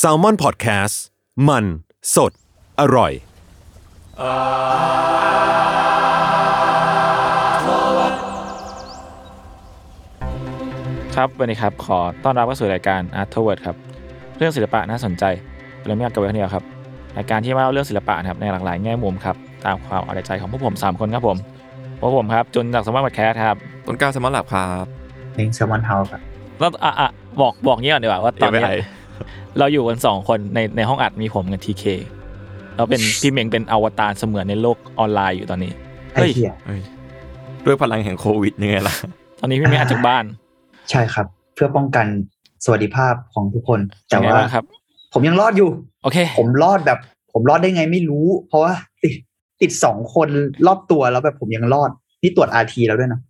S a l ม o n PODCAST มัน สด อร่อย ครับวันนี้ครับ ขอต้อนรับเข้าสู่รายการ Art t o w o r d ครับ เรื่องศิลปะน่าสนใจเราไม่อยากกับเรื่องเดียวครับ รายการที่มาเล่าเรื่องศิลปะนะครับ ในหลากหลายแง่มุมครับ ตามความเอาใจของพวกผม 3 คนครับผมพวกผมครับจุนจากสมาร์ทแคสครับต้นกล้าสมอลลับครับเล้งแซลมอนเฮาส์ครับแล้วอะอะ บอกบอกงี้ก่อนดีกว่าว่าตอนเดี๋นี้ยวไปไหนเราอยู่กันสองคนในในห้องอัดมีผมกับทีเคเราเป็นพี่เมงเป็นอวตารเสมือนในโลกออนไลน์อยู่ตอนนี้ไอ้เฮ้ยเหี้ยเอ้ยด้วยพลังแห่งโควิดยังไงล่ะ ตอนนี้พี่เมงอัดจากบ้าน ใช่ครับ เพื่อป้องกันสวัสดิภาพของทุกคน แต่เป็นไงว่าบ้างครับ ผมยังรอดอยู่ โอเค ผมรอดแบบ ผมรอดได้ไงไม่รู้ เพราะว่าติดติดสองคนรอบตัวแล้วแบบผมยังรอดนี่ตรวจอาทีแล้วด้วยนะ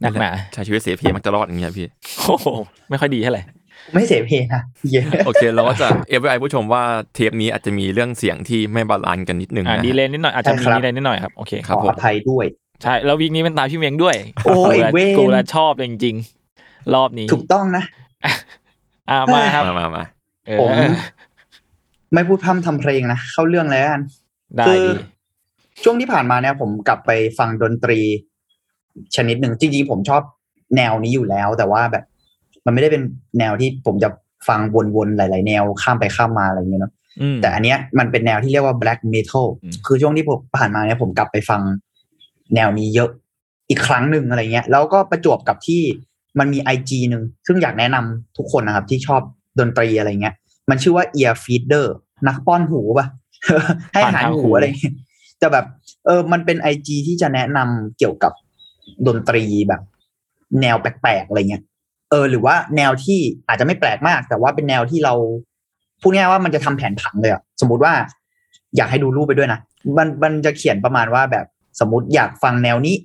หนักหนาใช้ชีวิตเสียเพมักจะรอดอย่างเงี้ยพี่โอ้โหไม่ค่อยดีเท่าไหร่ ไม่เสียเพนะเย้โอเค เราก็จะเอฟไอผู้ชมว่าเทปนี้อาจจะมีเรื่องเสียงที่ไม่บาลานซ์กันนิดนึงอ่านะดีเลย์นิดหน่อยอาจจะมีใช่ครับดีเลย์นิดหน่อยครับโอเคครับขอผมอภัยด้วยใช่แล้ววีคนี้เป็นตามพี่เมงด้วย โอ้ยกูละเว้ยกูละชอบจริงๆ รอบนี้ ถูกต้องนะอ่ามาครับมามามาเออผมไม่พูดพร่ำทำเพลงนะ เข้าเรื่องเลยละกันได้คือดีช่วงที่ผ่านมาเนี่ยผมกลับไปฟังดนตรี ชนิดหนึ่งจริงๆผมชอบแนวนี้อยู่แล้ว แต่ว่าแบบ มันไม่ได้เป็นแนวที่ผมจะฟังวนๆหลาย ๆ แนวข้ามไปข้ามมาอะไรอย่างเงี้ยเนาะอืมแต่อันเนี้ยมันเป็นแนวที่เรียกว่า black metal อืมคือช่วงที่ผมผ่านมาเนี่ยผมกลับไปฟังแนวนี้เยอะอีกครั้งหนึ่งอะไรเงี้ย แล้วก็ประจวบกับที่มันมี IG หนึ่งซึ่งอยากแนะนำทุกคนนะครับ ที่ชอบดนตรีอะไรเงี้ย มันชื่อว่า ear feeder นักป้อนหูป่ะ ให้อาหารหูอะไรเงี้ยแต่แบบ เออ มันเป็นไอจที่จะแนะนำเกี่ยวกับดนตรีแบบ แนวแปลกๆอะไรเงี้ยเออหรือว่าแนวที่อาจจะไม่แปลกมาก แต่ว่าเป็นแนวที่เราพูดง่ายๆว่ามันจะทำแผนผังเลยอะสมมุติว่า อยากให้ดูรูปไปด้วยนะมันมันจะเขียนประมาณว่าแบบสมมติอยากฟังแนวนี้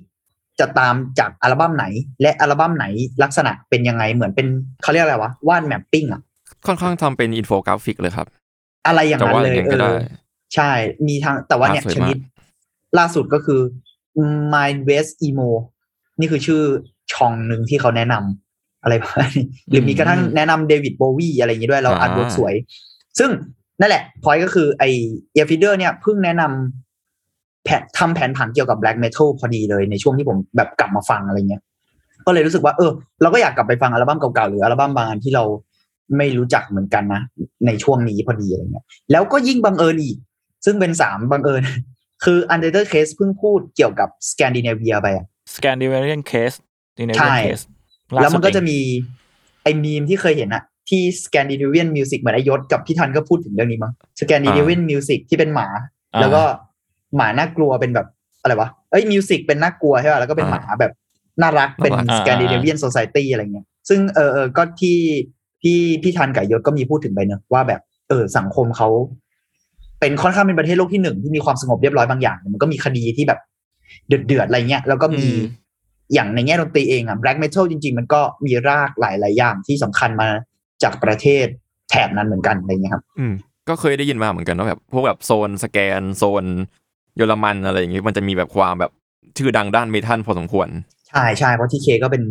จะตามจากอัลบั้มไหน และอัลบั้มไหนลักษณะเป็นยังไงเหมือนเป็นเขาเรียกอะไรวะวาดแมปปิ้งอะค่อนข้างทำเป็นอินโฟกราฟิกเลยครับ อะไรอย่างนั้นแต่ว่าเลยอย่างนั้นเอก็ได้อใช่ มีทางแต่ว่าเนี่ยภาพสวยชมากนิด ล่าสุดก็คือ Mind West Emo นี่คือชื่อช่องหนึ่งที่เขาแนะนำ อะไรประมาณนี้หรือมีกระทั่งแนะนำเดวิดโบวีอะไรอย่างนี้ด้วยเราอัดบทสวย ซึ่งนั่นแหละพอยก็คือไอเอฟิเดอร์เนี่ยเพิ่งแนะนำแผนทำแผนผังเกี่ยวกับแบล็กเมทัลพอดีเลยในช่วงที่ผมแบบกลับมาฟังอะไรเงี้ยก็เลยรู้สึกว่าเออ เราก็อยากกลับไปฟังอัลบั้มเก่าๆหรืออัลบั้มบางอันที่เราไม่รู้จักเหมือนกันนะ ในช่วงนี้พอดีอะไรเงี้ยแล้วก็ยิ่งบังเอิญอีก ซึ่งเป็นสามบังเอิญ คือ u n d e r t a Case เพิ่งพูดเกี่ยวกับสแกนดิเนเวียไปอะสแกนดิเวเนียนเคสดิเนใช่เวียนเคส แล้วมันก็จะมีไอ้มีมที่เคยเห็นอะที่ Scandinavian music เหมือนไอ้ยศกับพี่ทันก็พูดถึงเรื่องนี้มั้ง Scandinavian music ที่เป็นหมา แล้วก็หมาน่ากลัวเป็นแบบอะไรวะเอ้ย music เป็นน่ากลัวใช่ป่ะแล้วก็เป็นหมาแบบน่ารักเป็นน่ารักสแกนดิเนเวียนโซซ i ตี้อะไรเงี้ยซึ่งเออเออก็ที่พี่พี่ทันกับยศก็มีพูดถึงไปเนอะว่าแบบเออสังคมเขาเป็นค่อนข้างเป็นประเทศโลกที่หนึ่งที่มีความสงบเรียบร้อยบางอย่าง มันก็มีคดีที่แบบเดือดเดือดๆอะไรเงี้ยแล้วก็มี อืมอย่างในแง่ดนตรีเองอะ black metal จริง ๆ มันก็มีรากหลายหลายๆอย่างที่สำคัญมาจากประเทศแถบนั้นเหมือนกันอะไรเงี้ยครับ อืมก็เคยได้ยินมาเหมือนกันว่าแบบพวกแบบโซนสแกนโซนเยอรมันอะไรอย่างงี้มันจะมีแบบความแบบชื่อดังด้านเมทัลพอสมควร ใช่ใช่เพราะทีเคก็เป็น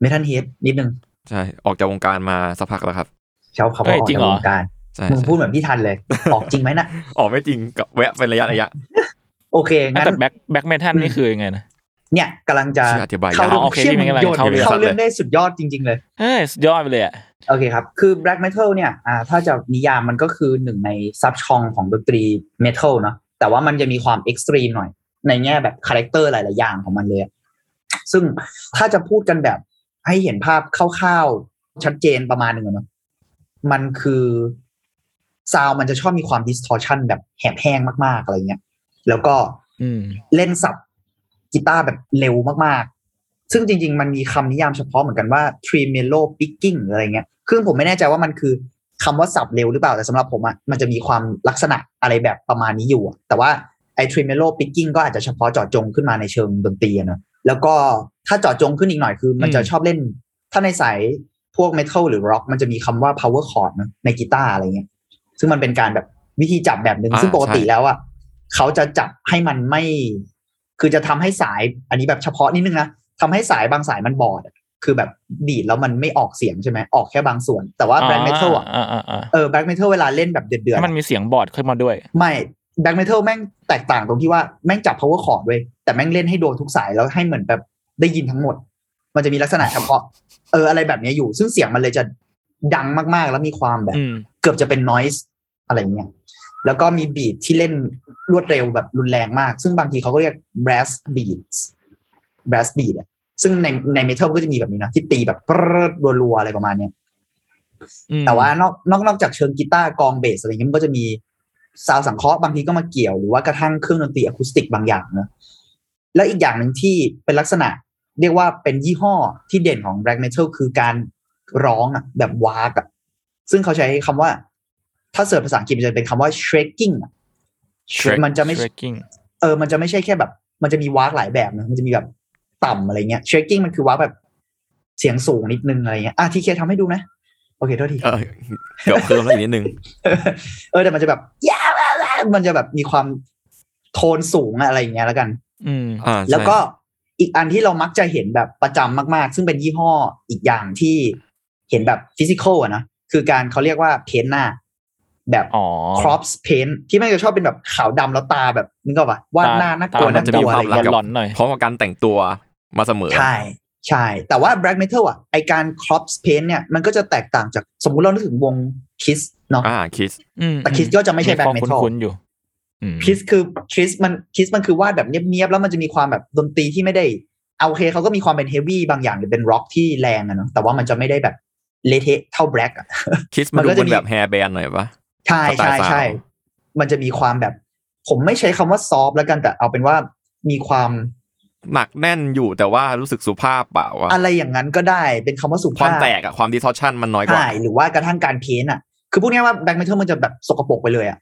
เมทัลเฮดนิดนึง ใช่ ออกจากวงการมาสักพักแล้วครับเช้าเขาเฮ้ว่ายออกจริงจากเหรอวงการใช่มึงใช่พูดเหมือนพี่ทันเลย ออกจริงไหมนะออกไม่จริงกับแวะเป็นระยะระยะ โอเคงั้นแต่ black black metal นี่คือยังไงนะ เนี่ยกำลังจะชื่ออธิบายเข้าเรื่องอ๋อโอเคเชื่อมพี่มันกำลังโยนเข้าเรื่องเข้าเรื่องได้สุดยอดจริง ๆ เลยเฮ้ยสุดยอดไปเลยอะโอเคครับ คือ black metal เนี่ยอ่าถ้าจะนิยามมันก็คือหนึ่งใน sub-genre ของดนตรี metal เนอะแต่ว่ามันจะมีความ extreme หน่อย ในแง่แบบ character หลาย ๆ อย่างของมันเลยอะซึ่งถ้าจะพูดกันแบบให้เห็นภาพคร่าวๆชัดเจนประมาณหนึ่งอะเนอะมันคือซาวมันจะชอบมีความ distortion แบบแหบแห้งมาก ๆ อะไรเงี้ย แล้วก็อืมเล่นสับ กีตาร์แบบเร็วมากๆ ซึ่งจริง ๆ มันมีคำนิยามเฉพาะเหมือนกันว่า tremolo picking หรืออะไรเงี้ยคือผมไม่แน่ใจว่ามันคือคำว่าสับเร็วหรือเปล่า แต่สำหรับผมอะมันจะมีความลักษณะอะไรแบบประมาณนี้อยู่อะแต่ว่าไอ้ tremolo picking ก็อาจจะเฉพาะเจาะจงขึ้นมาในเชิงดนตรีอะเนอะแล้วก็ถ้าเจาะจงขึ้นอีกหน่อยคือ มันจะอืมชอบเล่น ถ้าในสายพวก metal หรือ rock มันจะมีคำว่า power chord เนอะในกีตาร์อะไรเงี้ยซึ่งมันเป็นการแบบวิธีจับแบบหนึ่งอ่าซึ่งปกติใช่แล้วอะเขาจะจับให้มันไม่ คือจะทำให้สายอันนี้แบบเฉพาะนิดนึงนะทำให้สายบางสายมันบอดอะคือแบบดีดแล้วมันไม่ออกเสียงใช่ไหมออกแค่บางส่วน แต่ว่าแบล็กเมทัลอะอ่าอ่าอ่าเออแบล็กเมทัลเวลาเล่นแบบเดือดเดือดให้มันมีเสียงบอร์ดขึ้นมาด้วย ไม่แบล็กเมทัลแม่งแตกต่างตรงที่ว่าแม่งจับ power chord ด้วยแต่แม่งเล่นให้โดนทุกสายแล้วให้เหมือนแบบได้ยินทั้งหมด มันจะมีลักษณะเฉพาะ เอออะไรแบบนี้อยู่ ซึ่งเสียงมันเลยจะดังมากๆ แล้วมีความแบบอืมเกือบจะเป็น noise อะไรเงี้ย แล้วก็มี beat ที่เล่นรวดเร็วแบบรุนแรงมาก ซึ่งบางทีเขาก็เรียก blast beats blast beat อะซึ่งในในเมทัลก็จะมีแบบนี้นะที่ตีแบบปรึ๊ดรัวๆอะไรประมาณเนี้ยอืมแต่ว่านอกนอกนอกจากเชิงกีตาร์กลองเบสอะไรเงี้ยมันก็จะมีซาวด์สังเคราะห์บางทีก็มาเกี่ยวหรือว่ากระทั่งเครื่องดนตรีอะคูสติกบางอย่างเนอะแล้วอีกอย่างหนึ่งที่เป็นลักษณะ เรียกว่าเป็นยี่ห้อที่เด่นของ black metal คือการร้องอะแบบวากอะซึ่งเขาใช้คำว่า ถ้าเสิร์ชภาษาอังกฤษมันจะเป็นคำว่า shrieking อะ Shrek- มันจะไม่ Shreking เออ มันจะไม่ใช่แค่แบบ มันจะมีวากหลายแบบนะ มันจะมีแบบต่ำอะไรเงี้ย shaking มันคือวากแบบเสียงสูงนิดนึงอะไรเงี้ย อะทีเคทำให้ดูนะ โอเคโทษทีเออเดี๋ยวเพิ่มแล้วอีกนิดนึง เออ แต่มันจะแบบยาวมันจะแบบมีความโทนสูงอะอะไรอย่างเงี้ยแล้วกัน อืมอ่าใช่แล้วก็อีกอันที่เรามักจะเห็นแบบประจำมากๆ ซึ่งเป็นยี่ห้ออีกอย่างที่เห็นแบบฟิสิกอลอะนะ คือการเขาเรียกว่าเพ้นหน้า แบบอ๋อ crops paint ที่มันจะชอบเป็นแบบขาวดำแล้วตาแบบนึกออกปะวาดหน้าน่ากลัวตน่ากลัวดำๆอะไรหเงี้ยลอนๆหน่อยเพราะว่าการแต่งตัวมาเสมอใช่ใช่ แต่ว่า black metal อะไอการ crops paint เนี่ย มันก็จะแตกต่างจากสมมุติเรานึกถึงวง kiss เนาะอ่าคิสอืมแต่ Kiss ก็จะไม่ใช่ควา black metal คุ้นๆอยู่อืมคิสคือคิสมันคิสมันคือวาดแบบเนียบๆ แล้วมันจะมีความแบบดนตรีที่ไม่ได้เอาโอเคเขาก็มีความเป็นเฮฟวี่บางอย่างหรือเป็นร็อกที่แรงอะเนาะแต่ว่ามันจะไม่ได้แบบเละเทะเท่าแบล็กอะคิสมัมันนก็ดูจะเป็นมีแบบแฮร์แบนหน่อยปะ ใช่สไตล์ใช่ซาวด์ใช่มันจะมีความแบบ ผมไม่ใช้คำว่าซอฟแล้วกันแต่เอาเป็นว่ามีความหนักแน่นอยู่แต่ว่ารู้สึกสุภาพเปล่าวะอะไรอย่างนั้นก็ได้เป็นคำว่าสุความภาพแตกอะความดิสทอชันมันน้อยกว่าใช่หรือว่ากระทั่งการเพ้นท์อะคือพูดง่ายๆว่าแบ็คเมทัลมันจะแบบสกปรกไปเลยอะ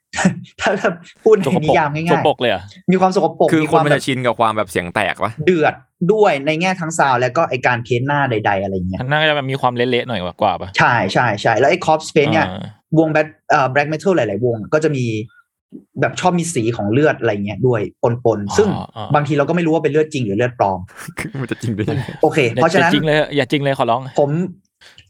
ถ้าถ้าพูดในสกนิปรกยามสง่ากยปรกเลยเหรอะๆมีความสกปรกคือมีคคนวามมันแบจะบชินกับความแบบเสียงแตกปะเดือดด้วยในแง่ทั้งซาวด์แล้วก็ไอการเพ้นท์หน้าใด ๆ อะไรอย่างเงี้ยมันน่าจะแบบมีความเละๆหน่อยกว่าปะใช่ใช่ใช่แล้วไอ้คอปสเปนเนี่ยอ่า วงแบทเอ่อแบล็กเมทัลหลาย ๆ วง ก็จะมีแบบชอบมีสีของเลือดอะไรเงี้ยด้วยปนๆซึ่งอ๋ออ๋อบางทีเราก็ไม่รู้ว่าเป็นเลือดจริงหรือเลือดปลอมมันจะจริงด้วยยังไงโอเคอย่าเพราะฉะนั้นจริงเลยอย่าจริงเลยขอร้อง ผม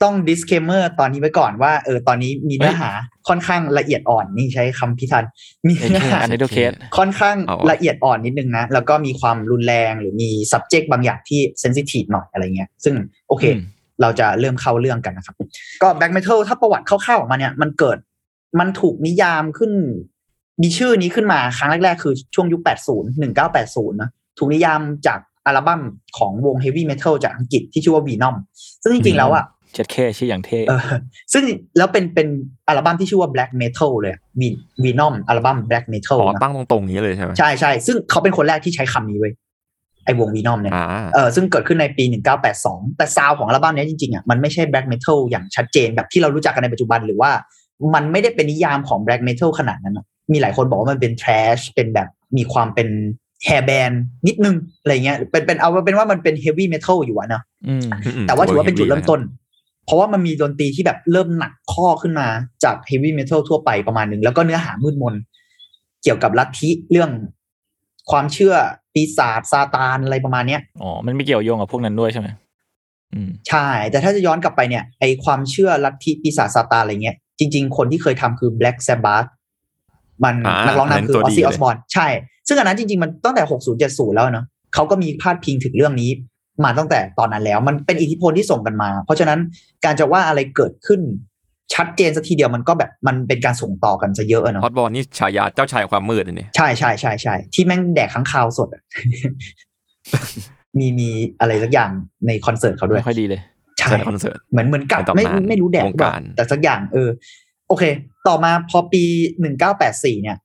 ต้อง disclaimer ตอนนี้ไว้ก่อนว่าเออตอนนี้มีเนื้อหาค่อนข้างละเอียดอ่อนนี่ใช้คำพิธันมีเนื้อหาอันนี้ดูเคสค่อนข้างเอาอะละเอียดอ่อนนิดนึงนะแล้วก็มีความรุนแรงหรือมี subject บางอย่างที่ sensitive หน่อยอะไรเงี้ย ซึ่งโอเคอืม เราจะเริ่มเข้าเรื่องกันนะครับ ก็ black metal ถ้าประวัติคร่าวๆออกมาเนี่ยมันเกิดมันถูกนิยามขึ้น มีชื่อนี้ขึ้นมาครั้งแรกๆ คือช่วงยุค 80 1980 นะ ถูกนิยามจากอัลบั้มของวง heavy metal จากอังกฤษที่ชื่อว่า Venom ซึ่งจริงๆแล้วอะเจ็ดเคชื่ออย่างเท่เออซึ่งแล้วเป็นเป็นอัลบั้มที่ชื่อว่า black metal เลยวี Venom อัลบั้ม black metal อ๋อนะตั้งตรงๆนี้เลยใช่ไหมใช่ใช่ซึ่งเขาเป็นคนแรกที่ใช้คำนี้เว้ย ไอวง Venom เนี่ยอ่าเออซึ่งเกิดขึ้นในปี 1982 แต่ซาวด์ของอัลบั้มเนี้ยจริงๆอะมันไม่ใช่ black metal อย่างชัดเจนแบบที่เรารู้จักกันในปัจจุบันหรือว่า มันไม่ได้เป็นนิยามของ black metal ขนาดนั้นอะมีหลายคนบอกว่ามันเป็น trash เป็นแบบมีความเป็น hair band นิดนึงอะไรเงี้ยเป็นเป็นเอาเป็นว่ามันเป็น heavy metal อยู่อะเนาะอืมแต่ว่าถือว่าเป็นจุดเริ่มต้น เพราะว่ามันมีดนตรีที่แบบเริ่มหนักข้อขึ้นมาจากเฮฟวี่เมทัลทั่วไปประมาณหนึ่งแล้วก็เนื้อหามืดมน เกี่ยวกับลัทธิเรื่อง ความเชื่อปีศาจซาตานอะไรประมาณเนี้ยอ๋อมันไม่เกี่ยวโยงกับพวกนั้นด้วยใช่ไหมอืมใช่ แต่ถ้าจะย้อนกลับไปเนี่ยไอความเชื่อลัทธิปีศาจซาตานอะไรเงี้ย จริง ๆ คนที่เคยทำคือ Black Sabbath มันอ่านักร้องอันนั้นนำคือตัวออดีซซี่อเลย Osbourne ใช่ ซึ่งอันนั้นจริง ๆ มันตั้งแต่60 70แล้วเนาะเขาก็มีพาดพิงถึงเรื่องนี้ มาตั้งแต่ตอนนั้นแล้ว มันเป็นอิทธิพลที่ส่งกันมา เพราะฉะนั้นการจะว่าอะไรเกิดขึ้น ชัดเจนสักทีเดียวมันก็แบบมันเป็นการส่งต่อกันซะเยอะอะเนาะฮ Osbourne นี่ฉายาเจ้าชายความมืดอันนี้ใช่ใช่ใช่ใช่ที่แม่งแดกค้างคาวสดอะมีมีอะไรสักอย่างในคอนเสิร์ตเขาด้วยไม่ค่อยดีเลยใช่ใช่คอนเสิร์ตเหมือนเหมือนกัดในตำนานไม่ไม่รู้แดกวงการหรือเปล่แต่สักอย่างเออ โอเค ต่อมาพอปีหนึ่งเก้าแปดสี่เนี่ย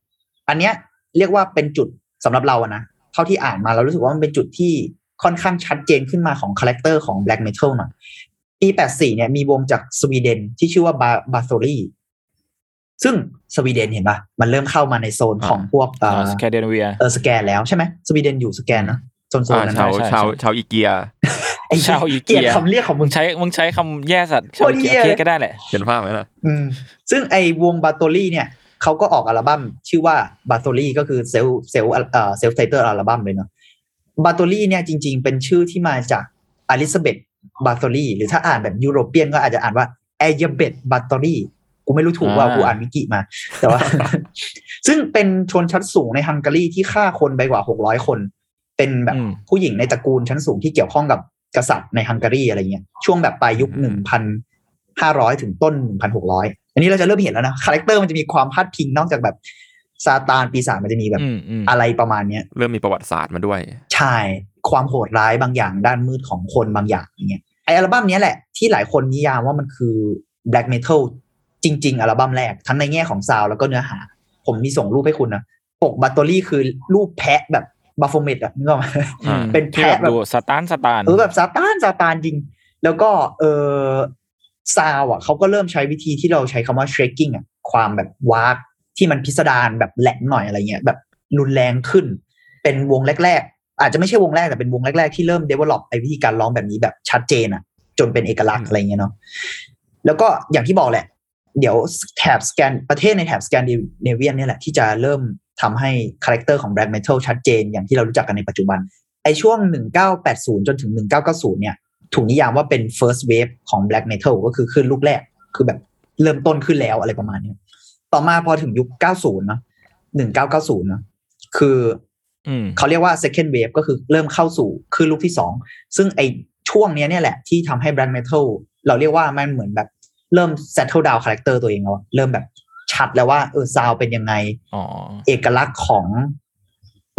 อันเนี้ยเรียกว่าเป็นจุดสำหรับเราอะนะเท่าที่อ่านมาเรารู้สึกว่ามันเป็นจุดที่ค่อนข้างชัดเจนขึ้นมาของคาแรคเตอร์ของ Black Metal หน่อย ปีแปดสี่เนี่ยมีวงจากสวีเดนที่ชื่อว่าบาบาโ o รีซึ่งสวีเดนเห็นปะมันเริ่มเข้ามาในโซนของพวกเออสแคเดนเวียเออสแกนแล้วใช่ไหมสวีเดนอยู่สแกนเนอะโซนโซนอ่านั้นชาวนะใช่ชาวใช่ชาวอีเกียไอ้ชาวอีเกีเกลียยดคำเรียกของมึมึงงใช้มึงใช้คำแย่สัตว์โคตรเหี้ยโอเคก็ได้แหละเห็นภาพไหมล่ะอืมซึ่งไอวงบาโตลี่เนี่ยเขาก็ออกอัลบั้มชื่อว่าบาโตลี่ก็คือเซลเซลเอ่อเซลไทเตอร์อัลบั้มเลยเนาะบาโตลี่เนี่ยจริง ๆ เป็นชื่อที่มาจากอลิซาเบธ บาโตลี่หรือถ้าอ่านแบบยุโรเปียนก็อาจจะอ่านว่าแอเยเบธบาโตลี่กูไม่รู้ถูกว่าอ่ากูอ่านวิกิมา แต่ว่า ซึ่งเป็นชนชั้นสูงในฮังการีที่ฆ่าคนไปกว่าหกร้อยคน เป็นแบบอืมผู้หญิงในตระกูลชั้นสูงที่เกี่ยวข้องกับกษัตริย์ในฮังการีอะไรเงี้ยช่วงแบบปลายยุคหนึ่งพันห้าร้อยถึงต้นหนึ่งพันหกร้อยอันนี้เราจะเริ่มเห็นแล้วนะคาแรคเตอร์มันจะมีความพาดพิงนอกจากแบบ ซาตานปีศาจมันจะมีแบบอืมอืมอะไรประมาณเนี้ยเริ่มมีประวัติศาสตร์มาด้วย ใช่ ความโหดร้ายบางอย่างด้านมืดของคนบางอย่างอย่างเงี้ยไออัลบั้มเนี้ยแหละที่หลายคนนิยามว่ามันคือ black metal จริง ๆ อัลบั้มแรก ทั้งในแง่ของซาวด์แล้วก็เนื้อหา ผมมีส่งรูปให้คุณนะ ปก Bathory คือรูปแพะแบบ Baphomet อะนึกออกไหมอืมเป็นที่แพะแบบแบบดูสตาร์นสตาร์นเออแบบซาตานซาตานจริง แล้วก็เออซาวด์อะเขาก็เริ่มใช้วิธีที่เราใช้คำว่า shrieking อะความแบบว้าก ที่มันพิสดารแบบแหลมหน่อยอะไรเงี้ยแบบรุนแรงขึ้น เป็นวงแรก ๆ อาจจะไม่ใช่วงแรกแต่เป็นวงแรก ๆ ที่เริ่ม develop ไอ้วิธีการร้องแบบนี้แบบชัดเจนอะจนเป็นเอกลักษณ์อะไรเงี้ยเนาะแล้วก็อย่างที่บอกแหละ เดี๋ยวแถบสแกนประเทศในแถบสแกนดิเนเวียนเนี่ยแหละที่จะเริ่มทำให้คาแรคเตอร์ของ black metal ชัดเจนอย่างที่เรารู้จักกันในปัจจุบันไอช่วง 1980 จนถึง 1990 เนี่ย ถูกนิยามว่าเป็น first wave ของ black metal ก็คือคลื่นลูกแรก คือแบบเริ่มต้นขึ้นแล้วอะไรประมาณเนี้ย ต่อมาพอถึงยุค 90 เนอะ1990 เนอะคืออืมเขาเรียกว่า second wave ก็คือเริ่มเข้าสู่ขึ้นลูกที่สอง ซึ่งไอช่วงเนี้ยเนี่ยแหละที่ทำให้ black metal เราเรียกว่ามันเหมือนแบบเริ่ม settle down character ตัวเองแล้วอะเริ่มแบบชัดแล้วว่าเออซาวเป็นยังไงอ๋อเอกลักษณ์ของ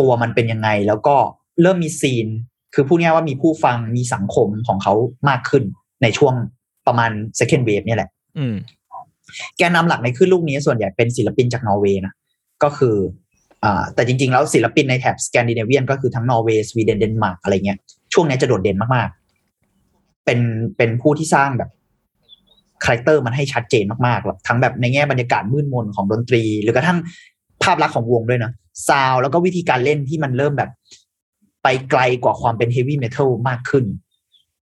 ตัวมันเป็นยังไง แล้วก็เริ่มมีซีน คือพูดง่ายๆว่ามีผู้ฟังมีสังคมของเขามากขึ้นในช่วงประมาณ second wave เนี่ยแหละอืม แกนนำหลักในขึ้นลูกนี้ส่วนใหญ่เป็นศิลปินจากนอร์เวย์นะก็คืออ่าแต่จริง ๆ แล้วศิลปินในแถบสแกนดิเนเวียนก็คือทั้งนอร์เวย์สวีเดนเดนมาร์กอะไรเงี้ยช่วงนี้จะโดดเด่นมากๆ เป็นเป็นผู้ที่สร้างแบบคาแรคเตอร์มันให้ชัดเจนมากๆแบบทั้งแบบในแง่บรรยากาศมืดมนของดนตรี หรือกระทั่งภาพลักษณ์ของวงด้วยนะซาวด์แล้วก็วิธีการเล่นที่มันเริ่มแบบ ไปไกลกว่าความเป็น heavy metal มากขึ้น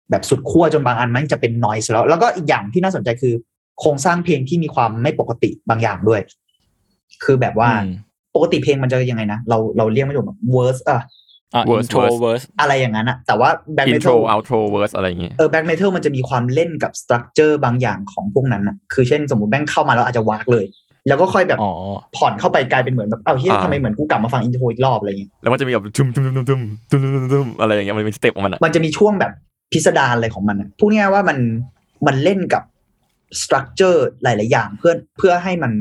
แบบสุดขั้วจนบางอันมันจะเป็น noise แล้ว แล้วก็อีกอย่างที่น่าสนใจคือ โครงสร้างเพลงที่มีความไม่ปกติบางอย่างด้วย คือแบบว่าปกติเพลงมันจะยังไงนะ เราเราเรียกไม่ถูกเวิร์สอะเวิร์สโทเวิร์สอะไรอย่างนั้นอะแต่ว่าแบ็คเมทัลเอาโทเวิร์สอะไรอย่างเงี้ยเออแบ็คเมทัลมันจะมีความเล่นกับสตรัคเจอร์บางอย่างของพวกนั้นอะคือเช่นสมมติแบงค์เข้ามาแล้วอาจจะวากเลย แล้วก็ค่อยแบบผ่อนเข้าไปกลายเป็นเหมือนแบบเอ้าเฮียทำไมเหมือนกูกลับมาฟังอินโทรอีกรอบอะไรอย่างเงี้ยแล้วมันจะมีแบบจุ่มจุ่มจุ่มจุ่มจุ่มจุ่มจุ่มอะไรอย่างเงี้ยมันมีสเต็ปของมันอะมันจะมีช่วงแบบพิสดารอะไรของมันอะพูดง่ายว่ามันมันเล่นกับ structure หลาย ๆ อย่างเพื่อเพื่อให้มัน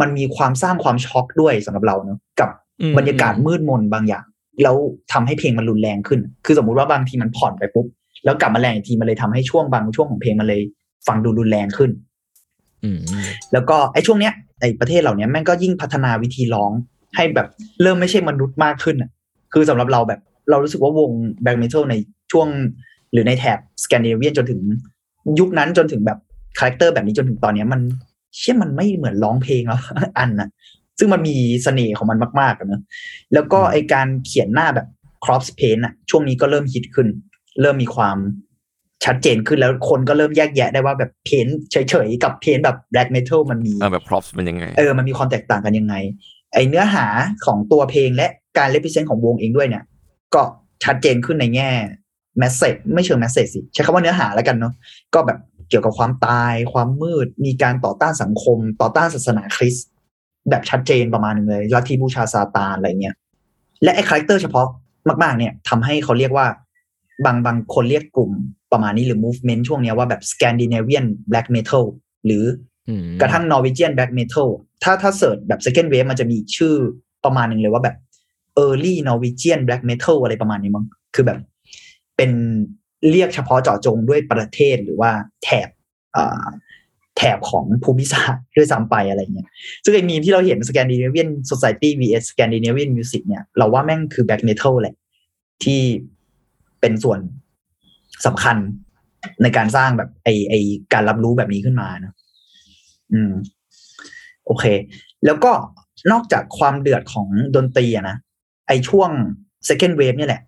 มันมีความสร้างความช็อกด้วยสำหรับเราเนอะกับอืมบรรยากาศมืดมนบางอย่าง แล้วทำให้เพลงมันรุนแรงขึ้น คือสมมุติว่าบางทีมันผ่อนไปปุ๊บแล้วกลับมาแรงอีกทีมันเลยทำให้ช่วงบางช่วงของเพลงมันเลยฟังดูรุนแรงขึ้นอืมแล้วก็ไอ้ช่วงเนี้ยไอ้ประเทศเหล่านี้แม่งก็ยิ่งพัฒนาวิธีร้องให้แบบเริ่มไม่ใช่มนุษย์มากขึ้นอะ คือสำหรับเราแบบเรารู้สึกว่าวง black metal ในช่วงหรือในแถบสแกนดิเนเวียนจนถึงยุคนั้นจนถึงแบบ character แบบนี้จนถึงตอนเนี้ยมันเชื่อมันไม่เหมือนร้องเพลงแล้วอันน่ะซึ่งมันมีเสน่ห์ของมันมากๆอะเนอะแล้วก็ไอการเขียนหน้าแบบ corpse paint อะช่วงนี้ก็เริ่มฮิตขึ้น เริ่มมีความชัดเจนขึ้นแล้วคนก็เริ่มแยกแยะได้ว่าแบบ paint เฉยๆ กับ paint แบบ black metal มันมีเออแบบ corpse เป็นยังไง เออ มันมีความแตกต่างกันยังไง ไอเนื้อหาของตัวเพลงและการ represent ของวงเองด้วยเนี่ย ก็ชัดเจนขึ้นในแง่ message ไม่เชิง message สิ ใช้คำว่าเนื้อหาแล้วกันเนาะก็แบบ เกี่ยวกับความตาย ความมืด มีการต่อต้านสังคม ต่อต้านศาสนาคริสต์แบบชัดเจนประมาณหนึ่งเลยลัทธิบูชาซาตานอะไรเงี้ยและไอ character เฉพาะมาก ๆ เนี่ยทำให้เขาเรียกว่า บางบางคนเรียกกลุ่มประมาณนี้หรือ movement ช่วงเนี้ยว่าแบบ Scandinavian black metal หรืออืมกระทั่ง Norwegian black metal ถ้าถ้าเสิร์ชแบบ second wave มันจะมีอีกชื่อประมาณหนึ่งเลยว่าแบบ early Norwegian black metal อะไรประมาณนี้มั้งคือแบบเป็น เรียกเฉพาะเจาะจงด้วยประเทศหรือว่าแถบแถบของภูมิศาสตร์ด้วยซ้ำไปอะไรเงี้ย ซึ่งไอ้มีมที่เราเห็น Scandinavian Society vs Scandinavian Music เนี่ย เราว่าแม่งคือ black metal แหละ ที่เป็นส่วนสำคัญในการสร้างแบบไอไอการรับรู้แบบนี้ขึ้นมานะอืม โอเค แล้วก็นอกจากความเดือดของดนตรีอะนะ ไอช่วง second wave เนี่ยแหละ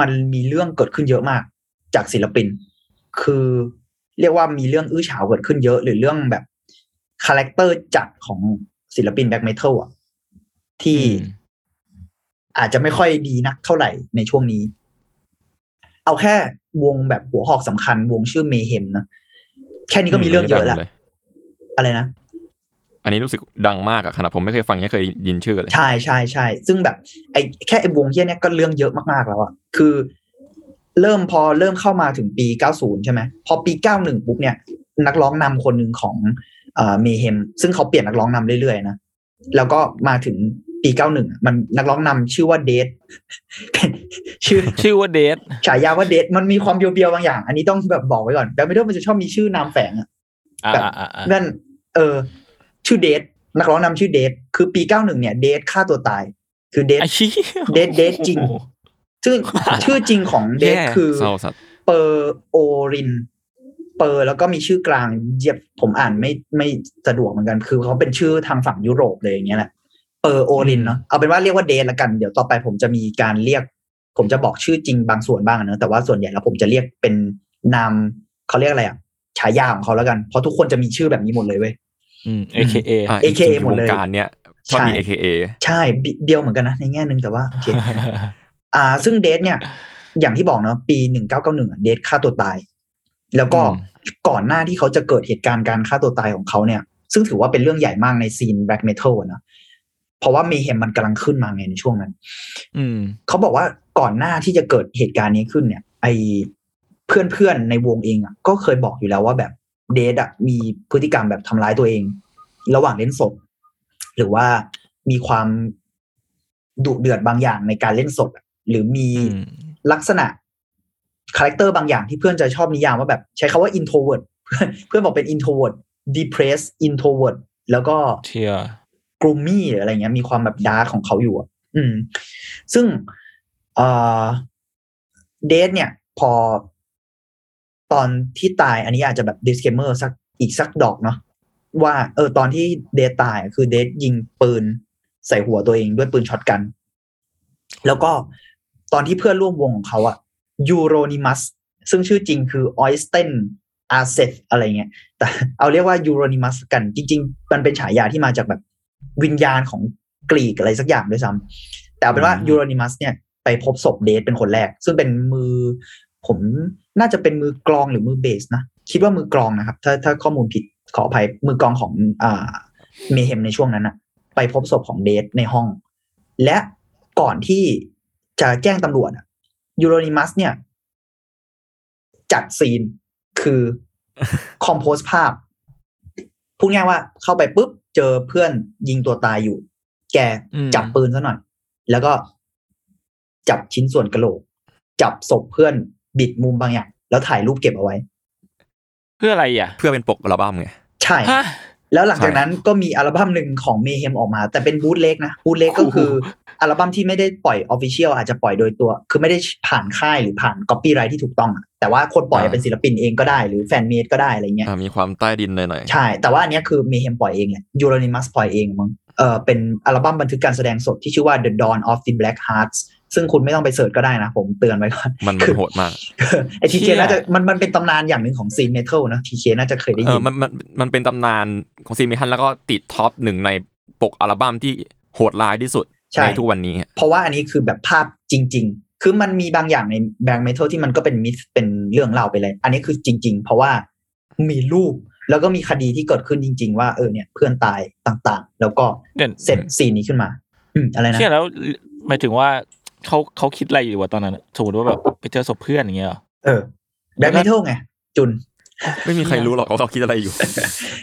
มันมีเรื่องเกิดขึ้นเยอะมาก จากศิลปิน คือเรียกว่ามีเรื่องอื้อฉาวเกิดขึ้นเยอะ หรือเรื่องแบบ character จัดของศิลปิน black metal อะที่อืมอาจจะไม่ค่อยดีนักเท่าไหร่ในช่วงนี้ เอาแค่วงแบบหัวหอกสำคัญ วงชื่อเมเฮมนะ แค่นี้ก็มีเรื่องเยอะแล้วดังอะไรนะ อันนี้รู้สึกดังมากอะขนาดผมไม่เคยฟังยังเคยยินชื่อเลย ใช่ใช่ใช่ซึ่งแบบไอ้แค่ไอ้วงเฮี้ยเนี้ยก็เรื่องเยอะมากๆแล้วอะคือ เริ่มพอเริ่มเข้ามาถึงปี 90 ใช่ไหมพอปี 91 ปุ๊บเนี่ยนักร้องนำคนหนึ่งของเอ่อเมเฮมซึ่งเขาเปลี่ยนนักร้องนำเรื่อยๆนะแล้วก็มาถึงปี 91อะมันนักร้องนำชื่อว่าเดทชื่อชื่อว่าเดทฉายาว่าเดทมันมีความเบียวๆบางอย่าง อันนี้ต้องแบบบอกไว้ก่อนแบ็คเมทัลมันจะชอบมีชื่อนามแฝงอะอ่าแบบอ่าอ่าอ่านั่นเออ ชื่อเดทนักร้องนำชื่อเดทคือปี 91 เนี่ยเดทฆ่าตัวตาย คือเดทไอ้ชี้เดทเดทจริง ซึ่งชื่อจริงของเดทแย่คือเศร้าสัตว์เปอร์โอริน เปอร์แล้วก็มีชื่อกลางเยียบผมอ่านไม่ไม่สะดวกเหมือนกัน คือเขาเป็นชื่อทางฝั่งยุโรปเลยอย่างเงี้ยแหละเปอร์โอรินเนาะเอาเป็นว่าเรียกว่าเดทละกัน เดี๋ยวต่อไปผมจะมีการเรียก ผมจะบอกชื่อจริงบางส่วนบ้างอะเนอะแต่ว่าส่วนใหญ่แล้วผมจะเรียกเป็นนามเขาเรียกอะไรอะฉายาของเขาแล้วกัน เพราะทุกคนจะมีชื่อแบบนี้หมดเลยเว้ยอืม AKA อะ AKA จริงๆหมดเลยวงการเนี้ยชอบมีใช่ AKA ใช่บิเบียวเหมือนกันนะในแง่หนึ่งแต่ว่าโอเค อ่า ซึ่งเดทเนี่ย อย่างที่บอกเนาะปีหนึ่งเก้าเก้าหนึ่งเดทฆ่าตัวตาย แล้วก็อืมก่อนหน้าที่เขาจะเกิดเหตุการณ์การฆ่าตัวตายของเขาเนี่ย ซึ่งถือว่าเป็นเรื่องใหญ่มากในซีนแบล็กเมทัลนะเพราะว่าเมเฮมมันกำลังขึ้นมาไงในช่วงนั้น อืมเขาบอกว่าก่อนหน้าที่จะเกิดเหตุการณ์นี้ขึ้นเนี่ย ไอเพื่อนๆในวงเองอะ ก็เคยบอกอยู่แล้วว่าแบบเดทอะมีพฤติกรรมแบบทำร้ายตัวเอง ระหว่างเล่นสด หรือว่ามีความดุเดือดบางอย่างในการเล่นสดอะ หรือมีอืมลักษณะ character บางอย่างที่เพื่อนจะชอบนิยามว่าแบบใช้คำว่า introvert เพื่อนบอกเป็น introvert depressed introvert แล้วก็เชี่ย gloomy หรืออะไรเงี้ยมีความแบบ dark ของเขาอยู่อะอืม ซึ่งเอ่อ Dead เนี่ย พอ ตอนที่ตายอันนี้อาจจะแบบ disclaimer สักอีกสักดอกเนาะว่าเออตอนที่ Dead ตายอะคือ Dead ยิงปืนใส่หัวตัวเองด้วยปืน shotgun แล้วก็ ตอนที่เพื่อนร่วมวงของเขาอะ Euronymous ซึ่งชื่อจริงคือ Øystein Aarseth อะไรเงี้ย แต่เอาเรียกว่า Euronymous กัน จริง ๆ มันเป็นฉายาที่มาจากแบบวิญญาณของกรีกอะไรสักอย่างด้วยซ้ำแต่เอาเป็นว่าอืม Euronymous เนี่ยไปพบศพ Dead เป็นคนแรก ซึ่งเป็นมือ ผมน่าจะเป็นมือกลองหรือมือเบสนะ คิดว่ามือกลองนะครับ ถ้าถ้าข้อมูลผิดขออภัยมือกลองของอ่าเมเฮมในช่วงนั้นอะไปพบศพของเดทในห้อง และก่อนที่ จะแจ้งตำรวจอะยูโรนิมัสเนี่ย จัดซีนคือคอมโพสภาพ พูดง่ายว่าเข้าไปปุ๊บ เจอเพื่อนยิงตัวตายอยู่ แกอืมจับปืนซะหน่อย แล้วก็จับชิ้นส่วนกระโหลก จับศพเพื่อนบิดมุมบางอย่าง แล้วถ่ายรูปเก็บเอาไว้ เพื่ออะไรอะ เพื่อเป็นปกอัลบั้มไง ใช่ฮะแล้วหลังจากใช่นั้นก็มีอัลบั้มหนึ่งของ Mayhem ออกมา แต่เป็น bootleg นะ bootleg ก็คือ อัลบั้มที่ไม่ได้ปล่อย official อาจจะปล่อยโดยตัว คือไม่ได้ผ่านค่ายหรือผ่าน copyright ที่ถูกต้องอะแต่ว่าคนปล่อยเป็นศิลปินเองก็ได้หรือ fan made ก็ได้อะไรเงี้ยอ่ามีความใต้ดินหน่อยใช่ แต่ว่าอันเนี้ยคือ Mayhem ปล่อยเองแหละ Euronymous ปล่อยเองมั้งเออเป็นอัลบั้มบันทึกการแสดงสดที่ชื่อว่า The Dawn of the Black Hearts ซึ่งคุณไม่ต้องไป search ก็ได้นะ ผมเตือนไว้ก่อนๆมันมันโหดมากไอทีเคเชี่ยน่าจะมันมันเป็นตำนานอย่างหนึ่งของ scene metal นะทีเคน่าจะเคยได้เอยิอนมันมันมันเป็นตำนานของ scene metal แล้วก็ติด top หนึ่งในปกอัลบั้มที่โหดร้ายที่สุดใช่ในทุกวันนี้ เพราะว่าอันนี้คือแบบภาพจริง ๆ คือมันมีบางอย่างในแบง k ์เมทัลที่มันก็เป็น myth เป็นเรื่องเล่าไปเลย อันนี้คือจริง ๆ เพราะว่ามีรูปแล้วก็มีคดีที่เกิดขึ้นจริง ๆ ว่าเออเนี่ยเพื่อนตายต่างๆ แล้วก็เด่นเสร็จ scene นี้ขึ้นมา อืมอะไรนะเชื่อแล้วหมายถึงว่าเขาเขาคิดอะไรอยู่วะตอนนั้นอะสมมติว่าแบบไปเจอศพเพื่อนอย่างเงี้ยเหรอเออ black metal ไงจุน ไม่มีใครรู้หรอกว่าเขาคิดอะไรอยู่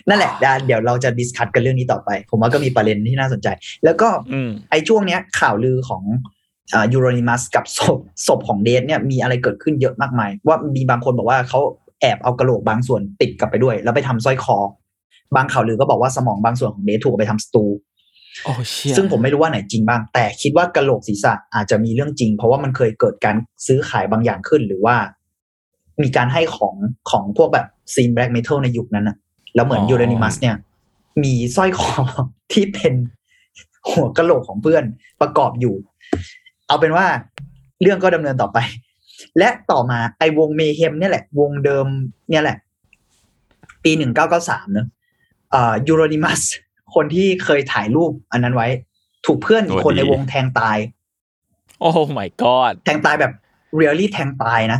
นั่นแหละเดี๋ยวเดี๋ยวเราจะ discuss กันเรื่องนี้ต่อไป ผมว่าก็มีประเด็นที่น่าสนใจ แล้วก็อืมไอ้ช่วงเนี้ยข่าวลือของ Euronymous กับศพศพของ Dead เนี่ยมีอะไรเกิดขึ้นเยอะมากมาย ว่ามีบางคนบอกว่าเขาแอบเอากระโหลกบางส่วนติดกลับไปด้วย แล้วไปทำสร้อยคอ บางข่าวลือก็บอกว่าสมองบางส่วนของ Dead ถูกเอาไปทำสตูโอ้เชี่ยซึ่งผมไม่รู้ว่าไหนจริงบ้าง แต่คิดว่ากระโหลกศีรษะอาจจะมีเรื่องจริง เพราะว่ามันเคยเกิดการซื้อขายบางอย่างขึ้น หรือว่า มีการให้ของของพวกแบบ scene black metal ในยุคนั้นอะแล้วเหมือน Euronymous เนี่ย มีสร้อยคอที่เป็นหัวกะโหลกของเพื่อนประกอบอยู่ เอาเป็นว่าเรื่องก็ดำเนินต่อไป และต่อมาไอ้วง Mayhem เนี่ยแหละ วงเดิมเนี่ยแหละ ปีหนึ่งเก้าเก้าสามเนอะอ่า Euronymous คนที่เคยถ่ายรูปอันนั้นไว้ ถูกเพื่อนอีกคนโอ้ดีในวงแทงตาย oh my god แทงตายแบบ really แทงตายนะ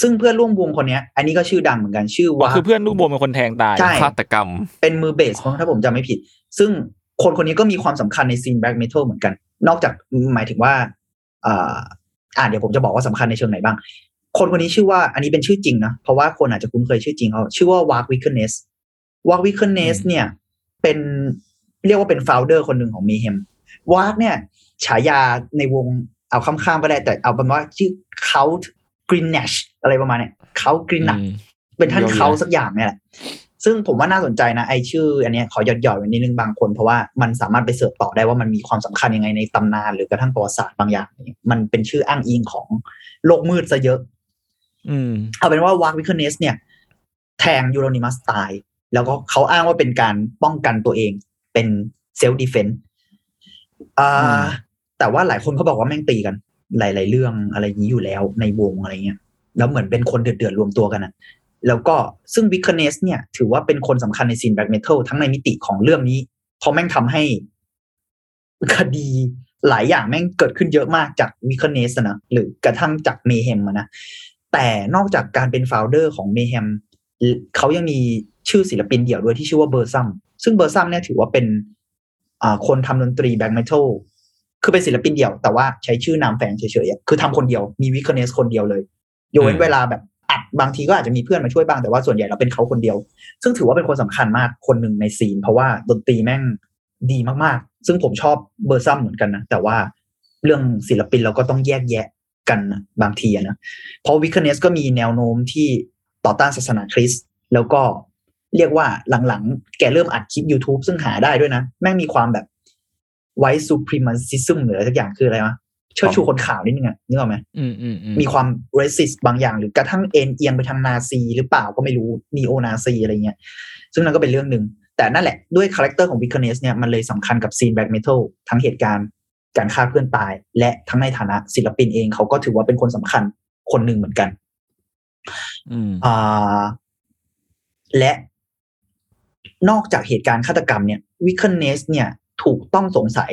ซึ่งเพื่อนร่วมวงคนเนี้ยอันนี้ก็ชื่อดังเหมือนกันชื่อว่าว่าคือเพื่อนร่วมวงเป็นคนแทงตายใช่ฆาตกรรม เป็นมือเบสมั้งถ้าผมจำไม่ผิด ซึ่งคนคนนี้ก็มีความสำคัญใน scene black metal เหมือนกัน นอกจากหมายถึงว่าอ่าอ่าเดี๋ยวผมจะบอกว่าสำคัญในเชิงไหนบ้าง คนคนนี้ชื่อว่าอันนี้เป็นชื่อจริงนะเพราะว่าคนอาจจะคุ้นเคยชื่อจริงเขาชื่อว่าวาร์ w วิคเนสวาร์ w วิคเนสเนี่ยเป็นเรียกว่าเป็น f o u เดอร์คนหนึ่งของ Mayhem Varg เนี่ยฉายาในวงเอาข้ามๆก็ได้แต่เอาเป็นว่าชื่อ Count Grishnackh อะไรประมาณเนี้ย Count Grishnackh อืมเป็นท่านเคานต์นะสักอย่างเนี่ยแหละซึ่งผมว่าน่าสนใจนะไอชื่อ อันเนี้ยขอหยอดหยอดๆไว้นิดนึงบางคน เพราะว่ามันสามารถไป search ต่อได้ว่ามันมีความสำคัญยังไงในตำนานหรือกระทั่งประวัติศาสตร์บางอย่างเนี่ยมันเป็นชื่ออ้างอิงของโลกมืดซะเยอะ อืมเอาเป็นว่าวาร์ w วิคเนส เนี่ย แทง Euronymous ตาย แล้วก็เขาอ้างว่าเป็นการป้องกันตัวเองเป็นเซล f ์ดิเฟนต์อ่าแต่ว่าหลายคนเขาบอกว่าแม่งตีกัน หลาย ๆ เรื่องอะไรอย่างนี้อยู่แล้วในวงอะไรเงี้ยแล้วเหมือนเป็นคนเดือดๆรวมตัวกันนะแล้วก็ซึ่ง Vikernes เนี่ย ถือว่าเป็นคนสำคัญใน scene black metal ทั้งในมิติของเรื่องนี้ เพราะแม่งทำให้คดีหลายอย่างแม่งเกิดขึ้นเยอะมากจาก Vikernes นะหรือกระทั่งจาก Mayhem นะแต่นอกจากการเป็น founder ของ Mayhem เขายังมีชื่อศิลปินเดี่ยวด้วยที่ชื่อว่า Burzum ซึ่ง Burzum เนี่ยถือว่าเป็นคนทำดนตรี black metal คือเป็นศิลปินเดี่ยวแต่ว่าใช้ชื่อนามแฝงเฉยๆคือทำคนเดียวมี Vikernes คนเดียวเลยยกเว้นเวลาแบบอัดบางทีก็อาจจะมีเพื่อนมาช่วยบ้างแต่ว่าส่วนใหญ่เราเป็นเขาคนเดียว ซึ่งถือว่าเป็นคนสำคัญมากคนหนึ่งใน scene เพราะว่าดนตรีแม่งดีมากๆ ซึ่งผมชอบเบอร์ซัมเหมือนกันนะแต่ว่าเรื่องศิลปินเราก็ต้องแยกแยะกันนะบางทีนะเพราะวิคเนสก็มีแนวโน้มที่ต่อต้านศาสนาคริสต์แล้วก็เรียกว่าหลังๆ แกเริ่มอัดคลิป YouTube ซึ่งหาได้ด้วยนะ แม่งมีความแบบ ไว t ์ supremacism หรืออะไรสักอย่างคืออะไรวะเชิดชูคนขาวนิดนึงอะนึกออกไหมอืมอืมอืมมีความ racist บางอย่าง หรือกระทั่งเอ็นเอียงไปทางนาซีหรือเปล่าก็ไม่รู้neo-Nazi อะไรเงี้ย ซึ่งนั่นก็เป็นเรื่องหนึ่ง แต่นั่นแหละด้วย character ของ Vikernes เนี่ยมันเลยสำคัญกับ scene black metal ทั้งเหตุการณ์การฆ่าเพื่อนตาย และทั้งในฐานะศิลปินเองเขาก็ถือว่าเป็นคนสำคัญคนหนึ่งเหมือนกันอืมอ่าและนอกจากเหตุการณ์ฆาตกรรมเนี่ย Vikernes เนี่ย ถูกต้องสงสัย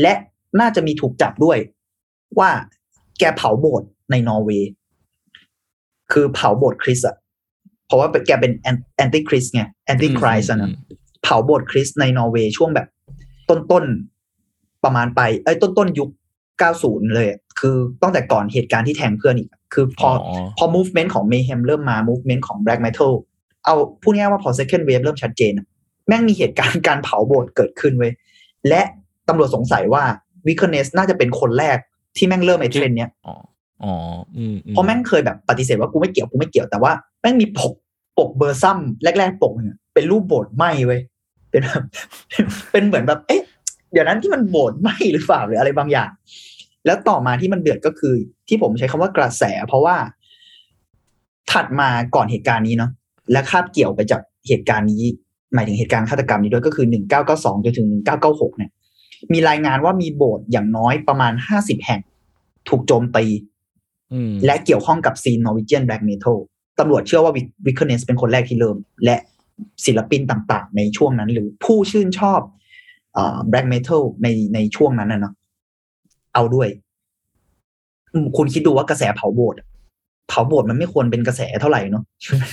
และน่าจะมีถูกจับด้วย ว่าแกเผาโบสถ์ในนอร์เวย์คือเผาโบสถ์คริสต์อะเพราะว่าแกเป็น Antichrist ไง Antichrist นะเผาโบสถ์คริสต์ในนอร์เวย์ช่วงแบบ ต้นๆประมาณไปเอ้ยต้นๆยุค90เลยอะคือตั้งแต่ก่อนเหตุการณ์ที่แทงเพื่อนอีก คือพอออพอ movement ของ Mayhem เริ่มมา movement ของ black metal เอาพูดง่ายๆว่าพอ second wave เริ่มชัดเจนอะแม่งมีเหตุการณ์การเผาโบสถ์เกิดขึ้นเว้ย และตำรวจสงสัยว่า w i c k e r n e s s น่าจะเป็นคนแรกที่แม่งเริ่มไอ้เทรนด์เนี้ยอ๋ออ๋ออืมอืเพราะแม่งเคยแบบปฏิเสธว่ากูไม่เกี่ยวกูไม่เกี่ยวแต่ว่าแม่งมีปกปกเบอร์ซัมแรก ๆ ปกเนี่ยเป็นรูปโบสถ์ไหมเว้ยเป็นแบบเป็นเหมือนแบบ เอ๊ะ เดี๋ยวนั้นที่มันโบสถ์ไหมหรือเปล่าหรืออะไรบางอย่าง แล้วต่อมาที่มันเดือดก็คือ ที่ผมใช้คำว่ากระแส เพราะว่า ถัดมาก่อนเหตุการณ์นี้เนาะและคาบเกี่ยวไปจากเหตุการณ์นี้ หมายถึงเหตุการณ์ฆาตกรรมนี้ด้วยก็คือหนึ่งเก้าเก้าสองจนถึงหนึ่งเก้าเก้าหกเนี่ย มีรายงานว่ามีโบสถ์อย่างน้อยประมาณห้าสิบแห่ง ถูกโจมตีอืมและเกี่ยวข้องกับ scene Norwegian black metal ตำรวจเชื่อว่าวิคเ e เนสเป็นคนแรกที่เริ่ม และศิลปินต่างๆ ในช่วงนั้น หรือผู้ชื่นชอบ black metal ในในช่วงนั้นนะเนาะเอาด้วยอืมคุณคิดดูว่ากระแสเผาโบสถ์อะ เผาโบสถ์มันไม่ควรเป็นกระแสเท่าไหร่เนาะ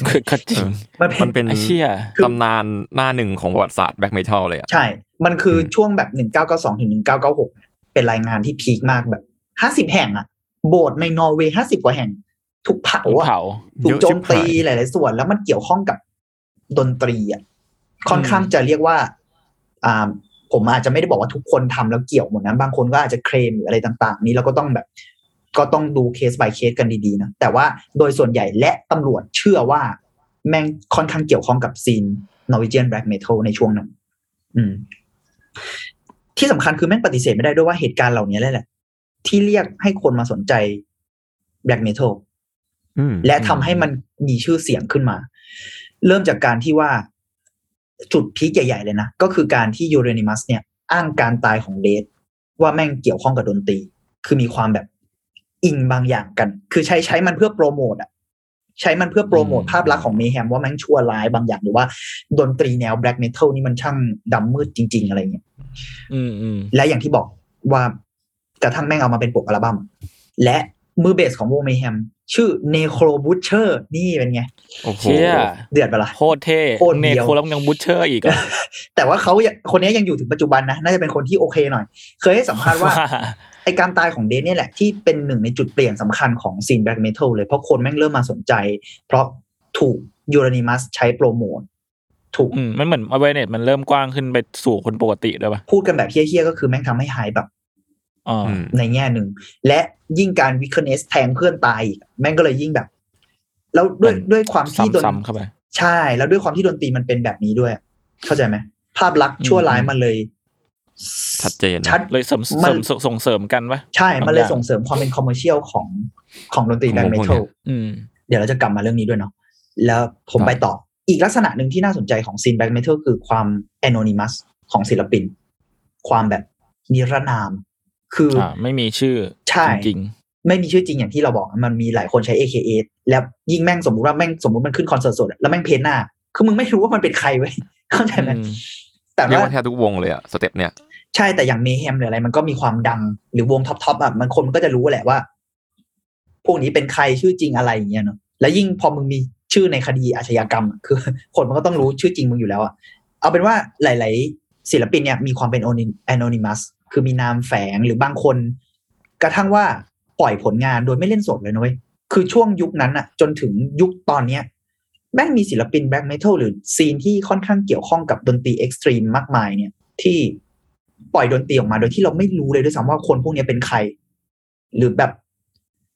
คือก็จริงมันเป็นมันเป็นไอเชี่ยตำนานหน้าหนึ่งของประวัติศาสตร์ black metal เลยอะใช่ มันคืออืมช่วงแบบหนึ่งเก้าเก้าสองถึงหนึ่งเก้าเก้าหกเป็นรายงานที่ peak มากแบบห้าสิบแห่งอะโบสถ์ในนอร์เวย์ห้าสิบกว่าแห่ง ถูกเผาอะเผาถูกโจมตีเยอะชิบหายหลาย ๆ ส่วนแล้วมันเกี่ยวข้องกับดนตรีอะค่อนข้างจะเรียกว่าอ่าผมอาจจะไม่ได้บอกว่าทุกคนทำแล้วเกี่ยวหมดนะบางคนก็อาจจะเคลมหรืออะไรต่าง ๆ นี้เราก็ต้องแบบ ก็ต้องดูเคส by เคสกันดีๆนะแต่ว่าโดยส่วนใหญ่และตำรวจเชื่อว่า แม่งค่อนข้างเกี่ยวข้องกับซีน Norwegian Black Metal ในช่วงนั้นอืม ที่สำคัญคือแม่งปฏิเสธไม่ได้ด้วยว่าเหตุการณ์เหล่านี้แหละ ที่เรียกให้คนมาสนใจ Black Metal อืมและทำให้มันมีชื่อเสียงขึ้นมา เริ่มจากการที่ว่าจุดพีคใหญ่ ๆ เลยนะ ก็คือการที่ยูเรนิมัสเนี่ย อ้างการตายของเลดว่าแม่งเกี่ยวข้องกับดนตรี คือมีความแบบ อิงบางอย่างกัน คือใช้ใช้มันเพื่อโปรโมทอะใช้มันเพื่อโปรโมทอืมภาพลักษณ์ของ Mayhem ว่าแม่งชั่วร้ายบางอย่างหรือว่าดนตรีแนว black metal นี่มันช่างดำมืดจริง ๆ อะไรเงี้ยอืมอืมและอย่างที่บอกว่ากระทั่งแม่งเอามาเป็นปกอัลบั้มและมือเบสของวง Mayhem ชื่อ Necrobutcher นี่เป็นไงโอ้โหเชี่ยเดือดปะล่ะโคตรเท่โคตร necro แล้วมึงยัง butcher อีกอะแต่ว่าเขายังคนนี้ยังอยู่ถึงปัจจุบันนะ น่าจะเป็นคนที่โอเคหน่อย เคยให้สัมภาษณ์ว่า ไอการตายของเดนเนี่ยแหละที่เป็นหนึ่งในจุดเปลี่ยนสำคัญของซีนแบล็กเมทัลเลยเพราะคนแม่งเริ่มมาสนใจ เพราะถูกยูรานิมัสใช้โปรโมทถูกอืมมันเหมือน awareness มันเริ่มกว้างขึ้นไปสู่คนปกติด้วยป่ะพูดกันแบบเฮี้ยๆก็คือแม่งทำให้หายแบบอ่าอืมในแง่หนึ่ง และยิ่งการวิคเนสแทงเพื่อนตายอีกแม่งก็เลยยิ่งแบบ แล้วด้วยมันด้วยความที่ดนซ้ำๆเข้าไปใช่ แล้วด้วยความที่ดนตรีมันเป็นแบบนี้ด้วย เข้าใจไหมภาพลักษณ์ชั่วร้ายอืมมันเลย ชัดเจนนะชัดเลยเสริมมัเสรินมส่งเสริมกันปะใช่ มันเลยบางอย่างส่งเสริมความเป็น commercial ของของดนตรีของแบล็กเมพวกทัเนี้ยอืมเดี๋ยวเราจะกลับมาเรื่องนี้ด้วยเนาะแล้วผมไปต่ออีกลักษณะหนึ่งที่น่าสนใจของ scene black metal คือความ anonymous ของศิลปิน ความแบบนิรนาม คืออ่าไม่มีชื่อใช่จริงไม่มีชื่อจริงอย่างที่เราบอกมันมีหลายคนใช้ AKA แล้วยิ่งแม่งสมมุติว่าแม่งสมมติมันขึ้นคอนเสิร์ตสดอะแล้วแม่ง paint หน้า คือมึงไม่รู้ว่ามันเป็นใครเว้ยเข้าใจๆไหมอืมแต่เรียกว่าว่าแทบทุกวงเลยอะ step เนี่ย ใช่แต่อย่างเม h ฮมหรืออะไร มันก็มีความดังหรือวง top top อะมันคนมันก็จะรู้แหละว่า พวกนี้เป็นใครชื่อจริงอะไรอย่างเงี้ยเนาะแล้วยิ่งพอมึงมีชื่อในคดีอาชญากรรม คือ คนมันก็ต้องรู้ชื่อจริงมึงอยู่แล้วอะเอาเป็นว่าหลาย ๆ ศิลปินเนี่ยมีความเป็น anonymous คือมีนามแฝงหรือบางคน กระทั่งว่าปล่อยผลงานโดยไม่เล่นสดเลยนะเว้ยคือช่วงยุคนั้นอะจนถึงยุคตอนเนี้ยแม่งมีศิลปิน black metal หรือ scene ที่ค่อนข้างเกี่ยวข้องกับดนตรี extreme มากมายเนี่ย ที่ ปล่อยดนตรีออกมา โดยที่เราไม่รู้เลยด้วยซ้ำว่าคนพวกนี้เป็นใคร หรือแบบ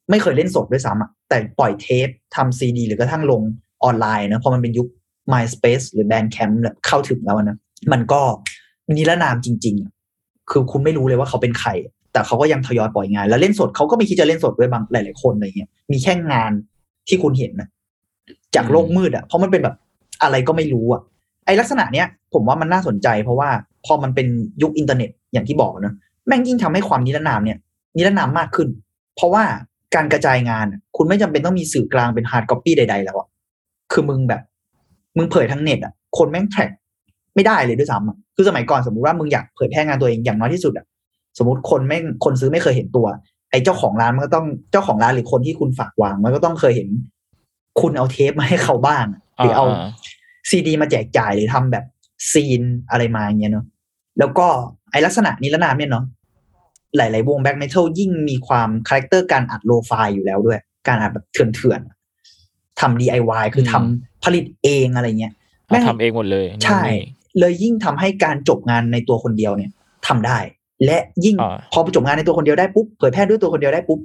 ไม่เคยเล่นสดด้วยซ้ำอะแต่ปล่อยเทปทำซีดี หรือกระทั่งลงออนไลน์นะพอมันเป็นยุค MySpace หรือ Bandcamp เนี่ยเข้าถึงแล้วนะมันก็นิรนามจริง ๆ คือคุณไม่รู้เลยว่าเขาเป็นใคร แต่เขาก็ยังทยอยปล่อยงาน แล้วเล่นสดเขาก็ไม่คิดจะเล่นสดด้วยบางหลาย ๆ คนอะไรเงี้ยมีแค่งานที่คุณเห็นนะจากโลกมืดอะเพราะมันเป็นแบบอะไรก็ไม่รู้อะไอลักษณะเนี้ย ผมว่ามันน่าสนใจเพราะว่า พอมันเป็นยุคอินเทอร์เน็ตอย่างที่บอกนะแม่งยิ่งทำให้ความนิรนามเนี่ย นิรนามมากขึ้น เพราะว่าการกระจายงานอะคุณไม่จำเป็นต้องมีสื่อกลางเป็น hard copy ใด ๆ แล้วอะคือมึงแบบ มึงเผยทางเน็ตอะคนแม่ง track ไม่ได้เลยด้วยซ้ำอะคือสมัยก่อนสมมุติว่ามึงอยากเผยแพร่งานตัวเองอย่างน้อยที่สุดอะสมมติคนแม่งคนซื้อไม่เคยเห็นตัว ไอ้เจ้าของร้านมันก็ต้องเจ้าของร้านหรือคนที่คุณฝากวาง มันก็ต้องเคยเห็น คุณเอาเทปมาให้เขาบ้างอะหรือเอาอ่าซีดีมาแจกจ่ายหรือทำแบบ zine อะไรมาอย่างเงี้ยเนาะแล้วก็ไอลักษณะนิรนามเนี่ยเนาะหลาย ๆ วง black metal ยิ่งมีความ character การอัด lo-fi อยู่แล้วด้วย การอัดแบบเถื่อนๆทำ DIY คือทำผลิตเองอะไรเงี้ยแม่งทำเองหมดเลย ใช่นี่เลยยิ่งทำให้การจบงานในตัวคนเดียวเนี่ยทำได้ และยิ่งอ่าพอจบงานในตัวคนเดียวได้ปุ๊บเผยแพร่ด้วยตัวคนเดียวได้ปุ๊บ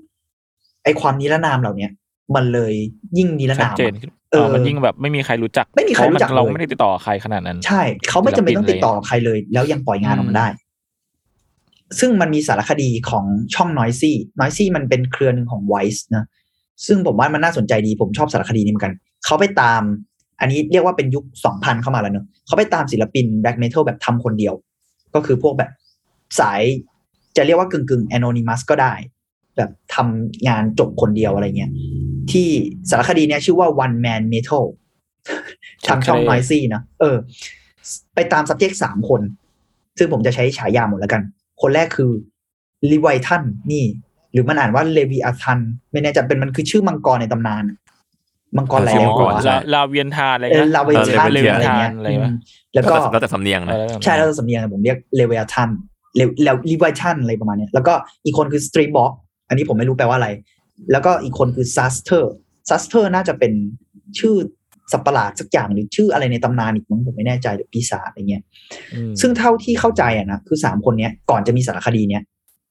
ไอความนิรนามเหล่าเนี้ย มันเลยยิ่งนิรชัดนามเจนอะขึ้นเออามันยิ่งแบบไม่มีใครรู้จัก ไม่มีใครรู้จักเพาะมันเราเลยไม่ได้ติดต่อใครขนาดนั้น ใช่เขาไม่จำเป็นต้องติดต่อกับใครเลย แล้วยังปล่อยงานออกมาได้ ซึ่งมันมีสารคดีของช่อง Noisy Noisy มันเป็นเครือหนึ่งของ Vice นะซึ่งผมว่ามันน่าสนใจดีผมชอบสารคดีนี้เหมือนกัน เขาไปตาม อันนี้เรียกว่าเป็นยุค2000เข้ามาแล้วเนอะเขาไปตามศิลปินแบล็กเมทัลแบบทำคนเดียว ก็คือพวกแบบสายจะเรียกว่ากึ่งกึ่งๆ anonymous ก็ได้ แบบทำงานจบคนเดียวอะไรเงี้ย ที่สารคดีเนี้ยชื่อว่า one man metal ทางช่องโอเค Noisy นะเออ ไปตาม subject สามคน ซึ่งผมจะใช้ฉายาหมดแล้วกัน คนแรกคือลีไวทันนี่ หรือมันอ่านว่าเลวีอาทันไม่แน่ใจเป็นมันคือชื่อมังกรในตำนานมังกรหลายชื่ๆอมังหักวรใช่ลาลาเวียนทานอะไรเออนะลาเวทันเลอะไรเวียนทานเงี้ยอะไรอืวะมแล้วก็แล้วแต่สำเนียงนะอะไรนะใช่แล้วสำเนียงผมเรียกเลเวทันแล้วลีไวทันอะไรประมาณเนี้ยแล้วก็อีกคนคือสตรีบ็อกอันนี้ผมไม่รู้แปลว่าอะไร แล้วก็อีกคนคือซัสเตอร์ซัสเตอร์น่าจะเป็นชื่อสัตว์ประหลาดสักอย่างหรือชื่ออะไรในตำนานอีกมั้งผมไม่แน่ใจหรือปีศาจอะไรเงี้ยอืมซึ่งเท่าที่เข้าใจอะนะคือสามคนเนี้ยก่อนจะมีสารคดีเนี้ย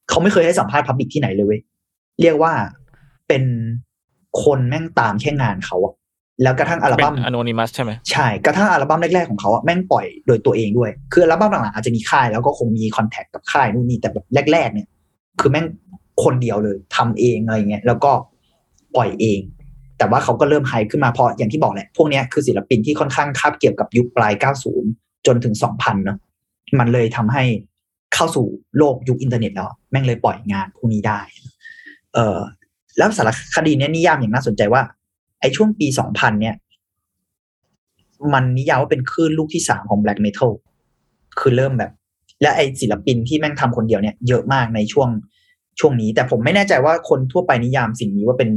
เขาไม่เคยให้สัมภาษณ์พับบิกที่ไหนเลยเว้ยเรียกว่าเป็นคนแม่งตามแค่งานเขาอะแล้วกระทั่งอัลเป็นบั้มอ n น n นิมัสใช่ไหมใช่กระทั่งอัลบั้มแรกๆของเขาอะแม่งปล่อยโดยตัวเองด้วย คืออัลบั้มหลังๆอาจจะมีค่ายแล้วก็คงมีคอนแทคกับค่ายนู่นนี่แต่แบบแรกๆเนี่ย คือแม่ง คนเดียวเลยทำเองอะไรเงี้ยแล้วก็ปล่อยเอง แต่ว่าเขาก็เริ่มไฮขึ้นมาเพราะอย่างที่บอกแหละ พวกนี้คือศิลปินที่ค่อนข้างคาบเกี่ยวกับยุคปลาย 90 จนถึง 2000 เนอะมันเลยทำให้เข้าสู่โลกยุคอินเทอร์เน็ตแล้ว แม่งเลยปล่อยงานพวกนี้ได้ เออแล้วสารคดีเนี้ยนิยามอย่างน่าสนใจว่า ไอ้ช่วงปี 2000 เนี่ย มันนิยามว่าเป็นคลื่นลูกที่สามของ black metal คือเริ่มแบบ และไอศิลปินที่แม่งทำคนเดียวเนี่ยเยอะมากในช่วง ช่วงนี้ แต่ผมไม่แน่ใจว่าคนทั่วไปนิยามสิ่งนี้ว่าเป็น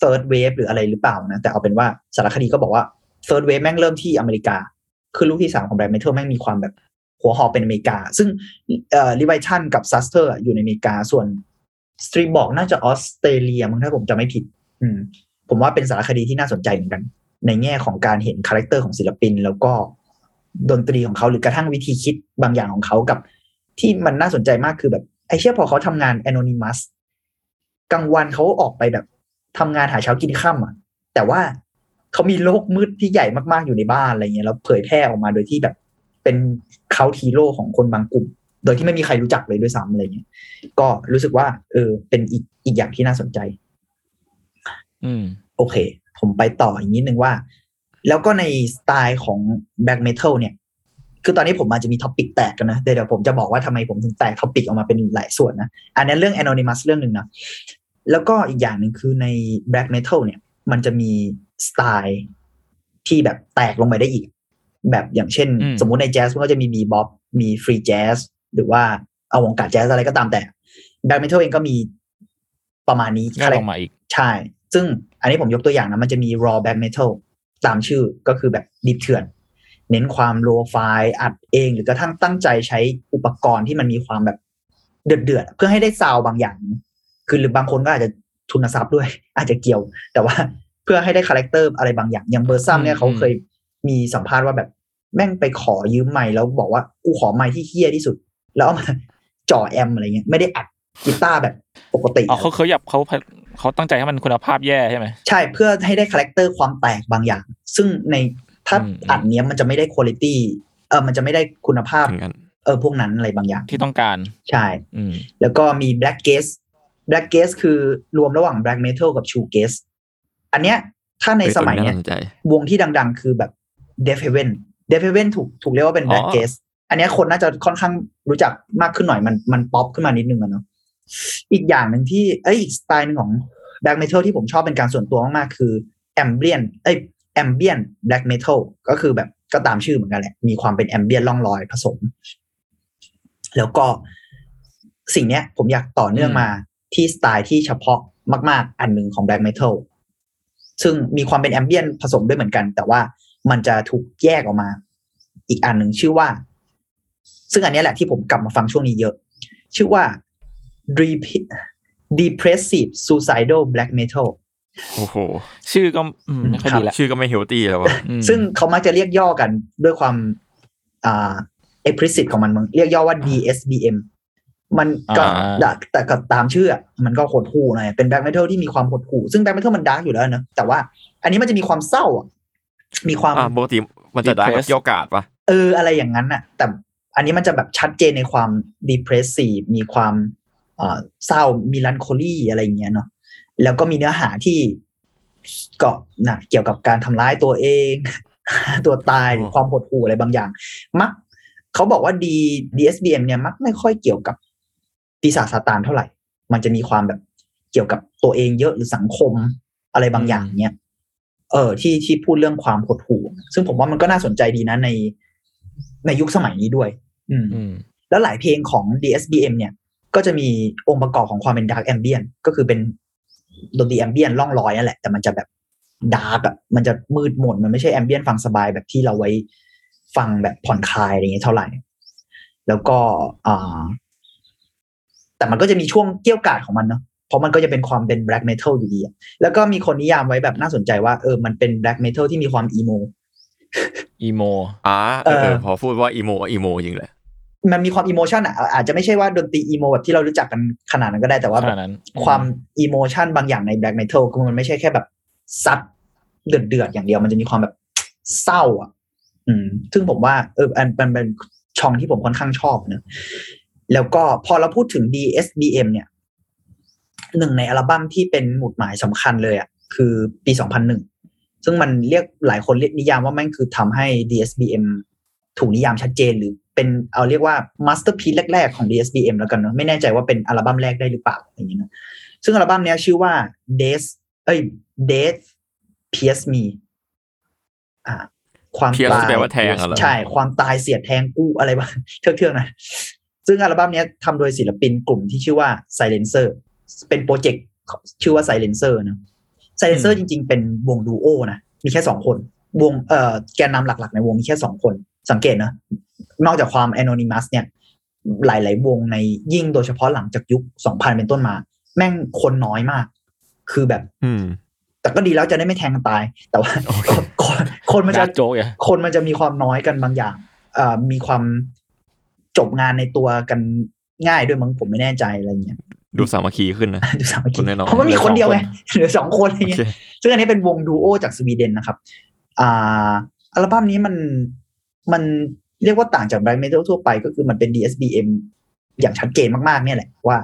third wave หรืออะไรหรือเปล่านะ แต่เอาเป็นว่าสารคดีก็บอกว่า third wave แม่งเริ่มที่อเมริกา คือลูกที่สามของ black metal แม่งมีความแบบหัวหอกเป็นอเมริกา ซึ่งเอ่อ Leviathan กับ Xasthur อยู่ในอเมริกาส่วน Street บอกน่าจะออสเตรเลียมั้งถ้าผมจะไม่ผิด อืม ผมว่าเป็นสารคดีที่น่าสนใจเหมือนกัน ในแง่ของการเห็น character ของศิลปิน แล้วก็ดนตรีของเขาหรือกระทั่งวิธีคิดบางอย่างของเขากับ ที่มันน่าสนใจมากคือแบบ ไอเชี่ยพอเขาทำงาน anonymous กลางวันเขาออกไปแบบทำงานหาเช้ากินข้าอะ แต่ว่าเขามีโลกมืดที่ใหญ่มากๆอยู่ในบ้านอะไรเงี้ยแล้วเผยแพร่ออกมาโดยที่แบบ เป็นเขาทีโร่ของคนบางกลุ่ม โดยที่ไม่มีใครรู้จักเลยด้วยซ้ำอะไรเงี้ยก็รู้สึกว่า เออ เป็นอีกอีกอย่างที่น่าสนใจ อืม โอเค ผมไปต่ออีกนิดนึงว่า แล้วก็ในสไตล์ของ black metal เนี่ย คือตอนนี้ผมอาจจะมี topic แตกกันนะเดี๋ยวเดี๋ยวผมจะบอกว่าทำไมผมถึงแตก topic ออกมาเป็นหลายส่วนนะอันนั้นเรื่อง Anonymous เรื่องหนึ่งนะแล้วก็อีกอย่างหนึ่งคือใน black metal เนี่ย มันจะมีสไตล์ที่แบบแตกลงไปได้อีก แบบอย่างเช่นอืมสมมุติในแจ๊สมันก็จะมี bebop มี free jazz หรือว่าเอาวงการแจ๊สอะไรก็ตามแต่ black metal เองก็มีประมาณนี้แยกลงมาอีก ใช่ ซึ่งอันนี้ผมยกตัวอย่างนะ มันจะมี raw black metal ตามชื่อก็คือแบบดิบเถื่อน เน้นความ lo-fi อัดเอง หรือกระทั่งตั้งใจใช้อุปกรณ์ที่มันมีความแบบเดือดเดือดๆเพื่อให้ได้ sound บางอย่าง คือหรือบางคนก็อาจจะทุนทรัพย์ด้วย อาจจะเกี่ยว แต่ว่าเพื่อให้ได้ character อะไรบางอย่าง อย่าง Burzum เนี่ยอืมเขาเคยมีสัมภาษณ์ว่าแบบแม่งไปขอยืมไมค์แล้วบอกว่ากูขอไมค์ที่เหี้ยที่สุด แล้วเอามาจ่อแอมป์อะไรเงี้ยไม่ได้อัดกีตาร์แบบปกติอ๋อเขาเขาอยากเขาเขาตั้งใจให้มันคุณภาพแย่ใช่ไหมใช่เพื่อให้ได้คาแรคเตอร์ความแตกบางอย่าง ซึ่งใน ถ้าอืมอัดเนี้ยมันจะไม่ได้คุณภาพเออมันจะไม่ได้คุณภาพเหมือนกันเออพวกนั้นอะไรบางอย่าง ที่ต้องการใช่อืมแล้วก็มี blackgaze blackgaze คือรวมระหว่าง black metal กับ shoegaze อันเนี้ยถ้าในเออสมัยตัวเนี้ยน่าสนใจวงที่ดังๆ คือแบบ Deafheaven Deafheaven ถูกถูกเรียกว่าเป็น Black อ๋อ Gaze อันเนี้ยคนน่าจะค่อนข้างรู้จักมากขึ้นหน่อยมันมันป๊อปขึ้นมานิดนึงอะเนาะอีกอย่างหนึ่งที่เอ้ยอีกสไตล์หนึงของ Black Metal ที่ผมชอบเป็นการส่วนตัวมากๆ คือ Ambient เอ้ย Ambient Black Metal ก็คือแบบก็ตามชื่อเหมือนกันแหละ มีความเป็น Ambient ล่องลอยผสม แล้วก็สิ่งเนี้ย ผมอยากต่อเนื่องมาที่สไตล์ที่เฉพาะมาก ๆ อันหนึ่งของ Black Metal ซึ่งมีความเป็น Ambient ผสมด้วยเหมือนกัน แต่ว่ามันจะถูกแยกออกมา อีกอันหนึ่งชื่อว่า ซึ่งอันเนี้ยแหละที่ผมกลับมาฟังช่วงนี้เยอะ ชื่อว่า Dep- Depressive Suicidal Black Metal โอ้โห ชื่อก็อืมไม่ค่อยดีละชื่อก็ไม่ healthy แล้ววะอืมซึ่งเขามักจะเรียกย่อกันด้วยความอ่า explicit ของมันมึงเรียกย่อว่า DSBM มันก็อ่าแต่ก็ตามชื่ออะมันก็หดหู่หน่อยเป็น black metal ที่มีความหดหู่ซึ่ง black metal มัน dark อยู่แล้วนะแต่ว่า อันนี้มันจะมีความเศร้าอะมีความอ่าปกติมันจะได้แบบ Depressed เกี่ยวกาดปะเอออะไรอย่างนั้นน่ะ แต่อันนี้มันจะแบบชัดเจนในความ depressive มีความเอ่อเศร้ามีลันโคลีอะไรอย่างเงี้ยเนาะ แล้วก็มีเนื้อหาที่ก็นะเกี่ยวกับการทำร้ายตัวเอง ตัวตายหรือความหดหู่อะไรบางอย่าง มักเขาบอกว่า D DSBM เนี่ยมักไม่ค่อยเกี่ยวกับปีศาจซาตานเท่าไหร่ มันจะมีความแบบเกี่ยวกับตัวเองเยอะหรือสังคมอะไรบางอย่างเนี่ยเออที่ที่พูดเรื่องความหดหู่ ซึ่งผมว่ามันก็น่าสนใจดีนะในในยุคสมัยนี้ด้วย อืมอืมแล้วหลายเพลงของ DSBM เนี่ย ก็จะมีองค์ประกอบของความเป็น Dark Ambient ก็คือเป็น ดนตรี Ambient ล่องลอยนั่นแหละ แต่มันจะแบบดาร์กอะมันจะมืดมนมันไม่ใช่ Ambient ฟังสบายแบบที่เราไว้ฟังแบบผ่อนคลายอะไรอย่างเงี้ยเท่าไหร่ แล้วก็อ่าแต่มันก็จะมีช่วงเกรี้ยวกราดของมันเนาะเพราะมันก็จะเป็นความเป็น black metal อยู่ดีอะแล้วก็มีคนนิยามไว้แบบน่าสนใจว่าเออมันเป็น black metal ที่มีความอีโมอีโมอ่าเออเออพอพูดว่า emo emo จริงเลย มันมีความ emotion อะอาจจะไม่ใช่ว่าดนตรี emo แบบที่เรารู้จักกันขนาดนั้นก็ได้แต่ว่าขแบนาบดนั้นความ emotion บางอย่างใน black metal คือมันไม่ใช่แค่แบบซัดเดือดเดือดๆอย่างเดียวมันจะมีความแบบเศร้า อะ อืม ซึ่งผมว่าเอออันมันเป็นช่องที่ผมค่อนข้างชอบเนอะแล้วก็พอเราพูดถึง DSBM เนี่ย หนึ่งในอัลบั้มที่เป็นหมุดหมายสำคัญเลยอะคือปี 2001 ซึ่งมันเรียกหลายคนเรียกนิยามว่าแม่งคือทำให้ DSBM ถูกนิยามชัดเจนหรือ เป็นเอาเรียกว่ามาสเตอร์พี e แรก ๆ ของ DSBM แล้วกันเนอะไม่แน่ใจว่าเป็นอัลบั้มแรกได้หรือเปล่าอย่างนี้นะซึ่งอัลบั้มเนี้ยชื่อว่า Days เอ้ย Death Pierce Me อ่า ความ Pierce ตายแปลว่าแทงอะเหรอใช่ ความตายเสียดแทงกู้อะไรบ้างเทื่องๆนะซึ่งอัลบั้มเนี้ยทำโดยศิลปินกลุ่มที่ชื่อว่า Silencer เป็นโปรเจกต์ชื่อว่า Silencer นะ Silencer จริงๆ เป็นวงดูโอนะ มีแค่สองคน วงเอ่อแกนนำหลักๆ ในวงมีแค่สองคน สังเกตนะ นอกจากความ anonymous เนี่ย หลาย ๆ วงในยิ่งโดยเฉพาะหลังจากยุค2000เป็นต้นมา แม่งคนน้อยมาก คือแบบ อืม แต่ก็ดีแล้วจะได้ไม่แทงกันตาย แต่ว่าคนคนมันจะดาร์กโจ๊กอะคนมันจะมีความน้อยกันบางอย่างเอ่อมีความจบงานในตัวกันง่ายด้วยมั้งผมไม่แน่ใจอะไรเงี้ยดูสามัคคีขึ้นนะดูสามัคคีคนน้อยๆเพราะมันมีคนเดียวไงเหลือสองคนอะไรโอเงี้เคยซึ่งอันนี้เป็นวงดูโอจากสวีเดนนะครับ อ่า อัลบั้มนี้มันมัน เรียกว่าต่างจาก black metal ทั่วไปก็คือมันเป็น DSBM อย่างชัดเจนมากๆเนี่ยแหละว่า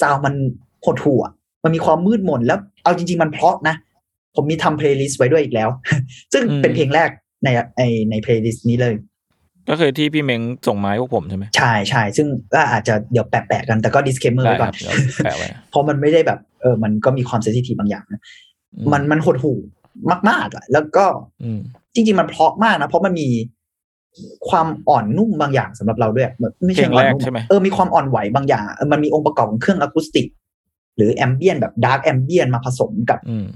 sound มันหดหู่มันมีความมืดมนแล้วเอาจริง ๆ มันเพราะนะ ผมมีทำ playlist ไว้ด้วยอีกแล้ว ซึ่งเป็นเพลงแรกในในใน playlist นี้เลย ก็คือที่พี่เม้งส่งมาให้พวกผมใช่ไหมใช่ใช่ซึ่งก็อาจจะเดี๋ยวแปะๆกันแต่ก็ disclaimer ได้ไว้คก่อรันบเดี๋ยวแปะไว้เพราะมันไม่ได้แบบเออมันก็มีความ sensitive บางอย่างนะอืมันมันหดหู่มากๆอะแล้วก็อืมจริง ๆ มันเพราะมากนะ เพราะมันมี ความอ่อนนุ่มบางอย่างสำหรับเราด้วยแบบไม่เพลใช่งอ่อแรนกนุ่มใช่ไหมเออมีความอ่อนไหวบางอย่างเออมันมีองค์ประกอบของเครื่องอะคูสติก หรือ ambient แบบ dark ambient มาผสมกับอืม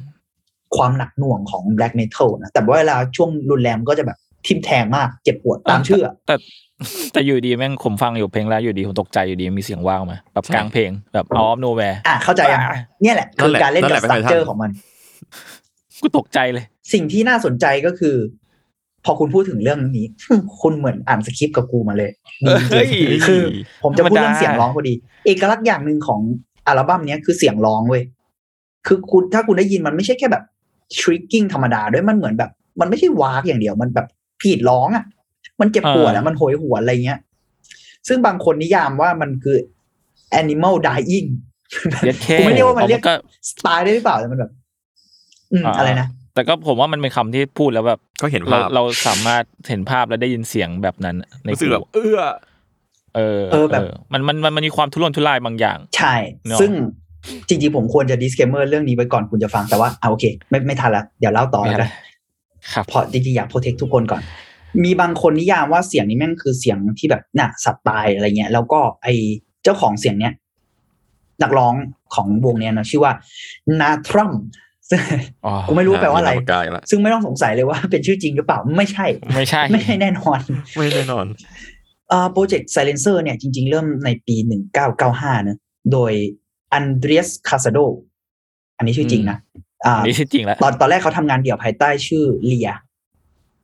ความหนักหน่วงของ black metal นะแต่ว่าเวลาช่วงรุนแรงก็จะแบบทิ่มแทงมากเจ็บปวดตามชื่ออะแต่แต่อยู่ดีแม่งผมฟังอยู่เพลงแรกอยู่ดีผมตกใจอยู่ดีมีเสียงว้ากมาแบบกลางเพลงแบบ out of nowhere อะเข้าใจยังอะเนี่ยแหละนั่คืนอแหละการเล่นนั่นกัแหบละสเป็นตั๊กเจอไททันร์ของมัน กูตกใจเลย สิ่งที่น่าสนใจก็คือ พอคุณพูดถึงเรื่องนี้ คุณเหมือนอ่านสคริปต์กับกูมาเลยเฮ้ยคือ ผมจะพูดธรรมดาเรื่องเสียงร้องพอดี เอกลักษณ์อย่างหนึ่งของอัลบั้มเนี้ยคือเสียงร้องเว้ยคือคุณถ้าคุณได้ยินมันไม่ใช่แค่แบบทริกกิ้งธรรมดาด้วยมันเหมือนแบบ มันไม่ใช่วากอย่างเดียว มันแบบผีดร้องอะ มันเจ็บปวดอะมันโหยหวนอะไรเงี้ย ซึ่งบางคนนิยามว่ามันคือ animal dying เย็ดแค่ผมไม่เรียกว่ามันเรียกก็สไตล์ได้หรือเปล่าแต่มันแบบ อืมอ่าอะไรนะ แต่ก็ผมว่ามันเป็นคำที่พูดแล้วแบบก็เห็นเราภาพเราสามารถเห็นภาพและได้ยินเสียงแบบนั้น ในรู้สึกแบบหูเอื้อเออเออแบบมันมันมันมันมีความทุรนทุรายบางอย่าง ใช่เนอะซึ่งจริงๆ ผมควรจะ disclaimer เรื่องนี้ไว้ก่อนคุณจะฟังแต่ว่าเอาโอเค ไม่ไม่ทันละเดี๋ยวเล่าต่อไม่แล้วอะไรกันครับเพราะจริงๆ อยาก protect ทุกคนก่อน มีบางคนนิยามว่าเสียงนี้แม่งคือเสียงที่แบบน่ะสัตว์ตายอะไรเงี้ย แล้วก็ไอเจ้าของเสียงเนี้ยนักร้องของวงเนี้ยนะชื่อว่านาทรัม ซึ่งอ๋อกูไม่รู้แปลว่าอะไรมีนมกายละซึ่งไม่ต้องสงสัยเลยว่าเป็นชื่อจริงหรือเปล่าไม่ใช่ ไม่ใช่ ไม่ใช่แน่นอน ไม่แน่นอนเอ่อโปรเจกต์ Silencer เนี่ยจริง ๆ เริ่มในปี 1995นะโดยอันเดรียสคาซาโดอันนี้ชื่อจริงนะอ่าอันนี่ที่จริงแล้วตอนตอนแรกเขาทำงานเดี่ยวภายใต้ชื่อเลีย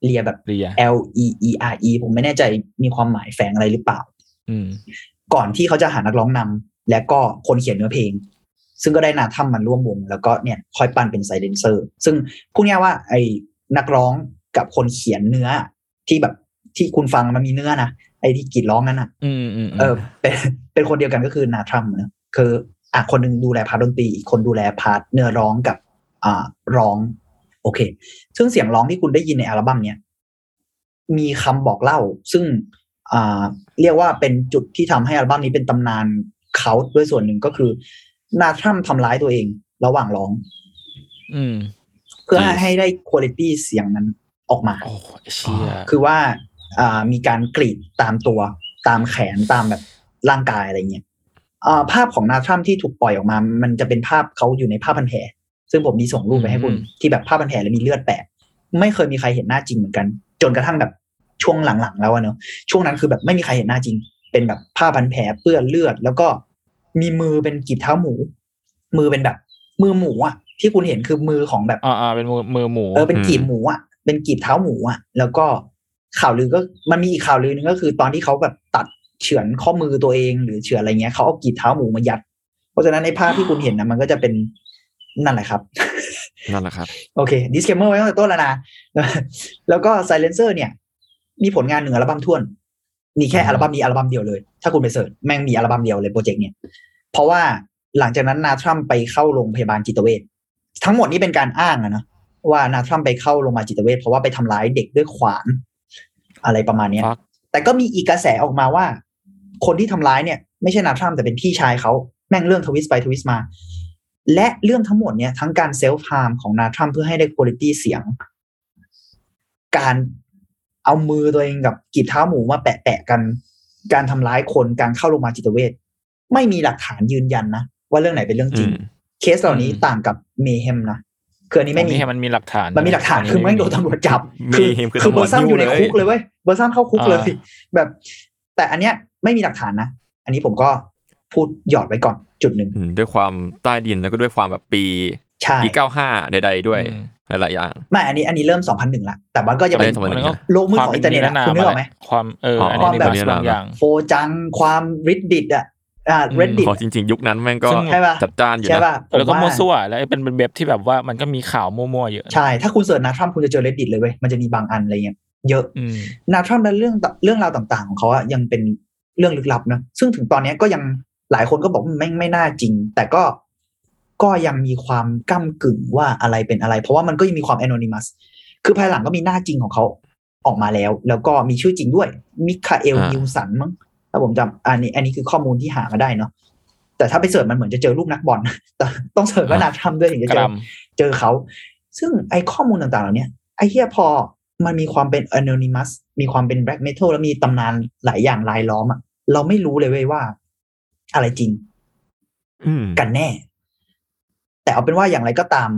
เลียแบบเรีย L E E R E ผมไม่แน่ใจมีความหมายแฝงอะไรหรือเปล่าอืมก่อนที่เขาจะหานักร้องนำและก็คนเขียนเนื้อเพลง ซึ่งก็ได้นาทัมมันร่วมวง แล้วก็เนี่ยค่อยปั้นเป็นไซเลนเซอร์ ซึ่งพูดง่ายๆว่าไอ้นักร้องกับคนเขียนเนื้อที่แบบที่คุณฟังมันมีเนื้อนะไอ้ที่กรีดร้องนั้นอะอืมอืมเออ เป็นเป็นคนเดียวกันก็คือนาทรัมป์นะคืออะคนหนึงดูแล part ดนตรีอีกคนดูแล part เนื้อร้องกับ อ่าร้อง โอเค ซึ่งเสียงร้องที่คุณได้ยินในอัลบั้มเนี้ยมีคำบอกเล่า ซึ่งอ่าเรียกว่าเป็นจุดที่ทำให้อัลบั้มนี้เป็นตำนานเขาด้วยส่วนหนึ่งก็คือ Nattramn ทำร้ายตัวเอง ระหว่างร้อง อืม เพื่อให้ให้ได้คุณภาพเสียงนั้นออกมาโอ้เชี่ยคือว่า อ่า มีการกรีดตามตัวตามแขนตามแบบร่างกายอะไรเงี้ยอ่าภาพของนาทรัมที่ถูกปล่อยออกมา มันจะเป็นภาพเขาอยู่ในผ้าพันแผล ซึ่งผมมีส่งรูปไปให้คุณ ที่แบบผ้าพันแผลแล้วมีเลือดแปะ ไม่เคยมีใครเห็นหน้าจริงเหมือนกัน จนกระทั่งแบบช่วงหลังๆแล้วอะเนอะช่วงนั้นคือแบบไม่มีใครเห็นหน้าจริง เป็นแบบผ้าพันแผลเปื้อนเลือด แล้วก็ มีมือเป็นกีบเท้าหมู มือเป็นแบบ มือหมูอะที่คุณเห็นคือมือของแบบอ่าอ่าเป็นมือมือหมูเออเป็นกีบหมูอะเป็นกีบเท้าหมูอะแล้วก็ข่าวลือก็มันมีอีกข่าวลือหนึงก็คือ ตอนที่เขาแบบตัดเฉือนข้อมือตัวเองหรือเฉือนอะไรเงี้ยเขาเอากีบเท้าหมูมายัด เพราะฉะนั้นในภาพที่คุณเห็นนะมันก็จะเป็นนั่นแหละครับ นั่นแหละครับ โอเค disclaimer ไว้ตั้งแต่ต้นแล้วนะ แล้วก็ Silencer เนี่ย มีผลงานหนึ่งอัลบั้มถ้วน มีแค่อัลบั้มนี้อัลบั้มเดียวเลย ถ้าคุณไป search แม่งมีอัลบั้มเดียวเลยโปรเจกต์เนี่ย เพราะว่าหลังจากนั้น Nattramn ไปเข้าโรงพยาบาลจิตเวชทั้งหมดนี้เป็นการอ้างอะนะว่า Nattramn ไปเข้าโรงพยาบาลจิตเวชเพราะว่าไปทำร้ายเด็กด้วยขวานอะไรประมาณเนี้ย fuck แต่ก็มีอีกกระแสออกมาว่า คนที่ทำร้ายเนี่ย ไม่ใช่ Nattramn แต่เป็นพี่ชายเขาแม่งเรื่อง twist ไป twist มา และเรื่องทั้งหมดเนี่ยทั้งการ self-harm ของ Nattramn เพื่อให้ได้คุณภาพเสียง การ เอามือตัวเองกับกีบเท้าหมูมาแปะแปะๆกัน การทำร้ายคนการเข้าโรงพยาบาลจิตเวชไม่มีหลักฐานยืนยันนะว่าเรื่องไหนเป็นเรื่องจริงอืมเคสเหล่านี้ต่างกับเมเฮมนะคืออันนี้ไม่มีให้มันมีหลักฐาน มันมีหลักฐานคือแม่งโดนตำรวจจับมีคือคือตำรเบวอจร์ซัมอยู่ในยุ่งเลยคุกเลยเว้ยเบอร์ซัมเข้าคุกเลยอ่าแบบ แต่อันเนี้ยไม่มีหลักฐานนะ อันนี้ผมก็พูดหยอดไว้ก่อนจุดหนึ่งอืมด้วยความใต้ดินแล้วก็ด้วยความแบบปี ใช่ปีเก้าห้าใดๆด้วยอืมหลายๆอย่างไม่อันนี้อันนี้เริ่ม2001ละแต่มันก็ยังเป็นเริ่มมันก็โลกมืดของอินเทอร์เน็ตอะควาคุณนึกออกไหมความเอออ๋ออันนี้มีความแบบบางอย่างโฟจังความริดดิตอะอ่าอืมเรดดิตพอจริง ๆ ยุคนั้นแม่งก็ซึ่งใช่ป่ะจัดจ้านอยู่ใช่นะป่ะผมแล้วก็ว่ามั่วซั่วแล้วเป็นเป็นเว็บที่แบบว่ามันก็มีข่าวมั่วๆเยอะใช่ ถ้าคุณเสิร์ชนาทรัมคุณจะเจอ reddit เลยเว้ยมันจะมีบางอันอะไรเงี้ยเยอะอืมนาทรัมและเรื่องเรื่องราวต่างๆ ของเขาอะยังเป็นเรื่องลึกลับนะซึ่งถึงตอนเนี้ยก็ยังหลายคนก็บอกว่าไม่ไม่น่าจริง แต่ก็ ก็ยังมีความก้ากึ่งว่าอะไรเป็นอะไร เพราะว่ามันก็ยังมีความ anonymous คือภายหลังก็มีหน้าจริงของเขาออกมาแล้ว แล้วก็มีชื่อจริงด้วยมิคาเอลอ่านิวสันมั้งถ้าผมจำอันนี้ อันนี้คือข้อมูลที่หามาได้เนาะแต่ถ้าไปเสิร์ชมันเหมือนจะเจอรูปนักบอลแต่ต้องเสิร์ชว่านาทรัมด้วยถึงจะกเจรัอมเจอเขา ซึ่งไอ้ข้อมูลต่างๆเหล่าเนี้ยไอ้เฮียพอมันมีความเป็น anonymous มีความเป็น black metal แล้วมีตำนานหลายอย่างรายล้อมอะเราไม่รู้เลยเว้ยว่า อะไรจริงอืมกันแน่ แต่เอาเป็นว่าอย่างไรก็ตาม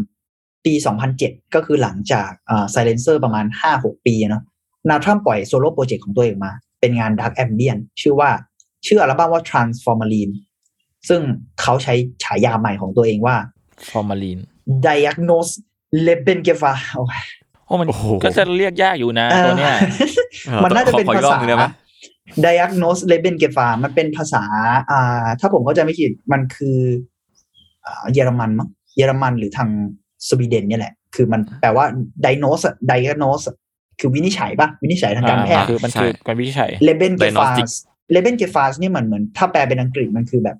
ปี 2007 ก็คือหลังจากอ่า Silencer ประมาณ 5-6 ปีอะเนาะ Nattramn ปล่อย solo project ของตัวเองมา เป็นงาน dark ambient ชื่อว่าชื่ออัลบั้มว่า Transformalin ซึ่งเขาใช้ฉายาใหม่ของตัวเองว่าฟอร์มาลีน Diagnose: Lebensgefahr โอ้ยโอ้มันโอ้โหก็จะเรียกยากอยู่นะตัวเนี้ยเออมันน่าจะเป็นภาษา ขออีกรอบหนึ่งได้ไหม Diagnose: Lebensgefahr มันเป็นภาษาอ่าถ้าผมเข้าใจไม่ผิดมันคืออ่าเยอรมันมั้ง เยอรมันหรือทางสวีเดนเนี่ยแหละ คือมันแปลว่า diagnose อะ diagnose อะคือวินิจฉัยปะวินิจฉัยทางการแพทย์คือมันคือการวิจัย lebengefas Diagnostic lebengefas เนี่ยเหมือนเหมือน ถ้าแปลเป็นอังกฤษมันคือแบบ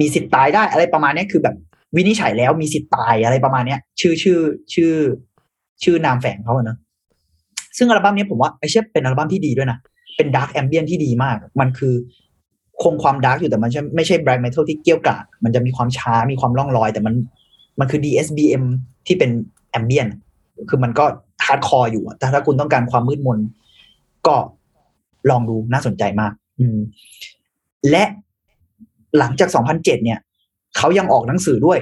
มีสิทธิ์ตายได้อะไรประมาณเนี้ยคือแบบวินิจฉัยแล้วมีสิทธิ์ตายอะไรประมาณเนี้ย ชื่อชื่อชื่อ ชื่อนามแฝงเขาอะเนอะซึ่งอัลบั้มเนี้ยผมว่าไอเชฟเป็นอัลบั้มที่ดีด้วยนะ เป็น dark ambient ที่ดีมาก มันคือคงความ dark อยู่แต่มันไม่ใช่ black metal ที่เกรี้ยวกราดมันจะมีความช้ามีความล่องลอย แต่มัน มันคือ DSBM ที่เป็น ambient คือมันก็ hardcore อยู่อะแต่ถ้าคุณต้องการความมืดมน ก็ลองดูน่าสนใจมาก อืม และหลังจาก 2007 เนี่ย เขายังออกหนังสือด้วย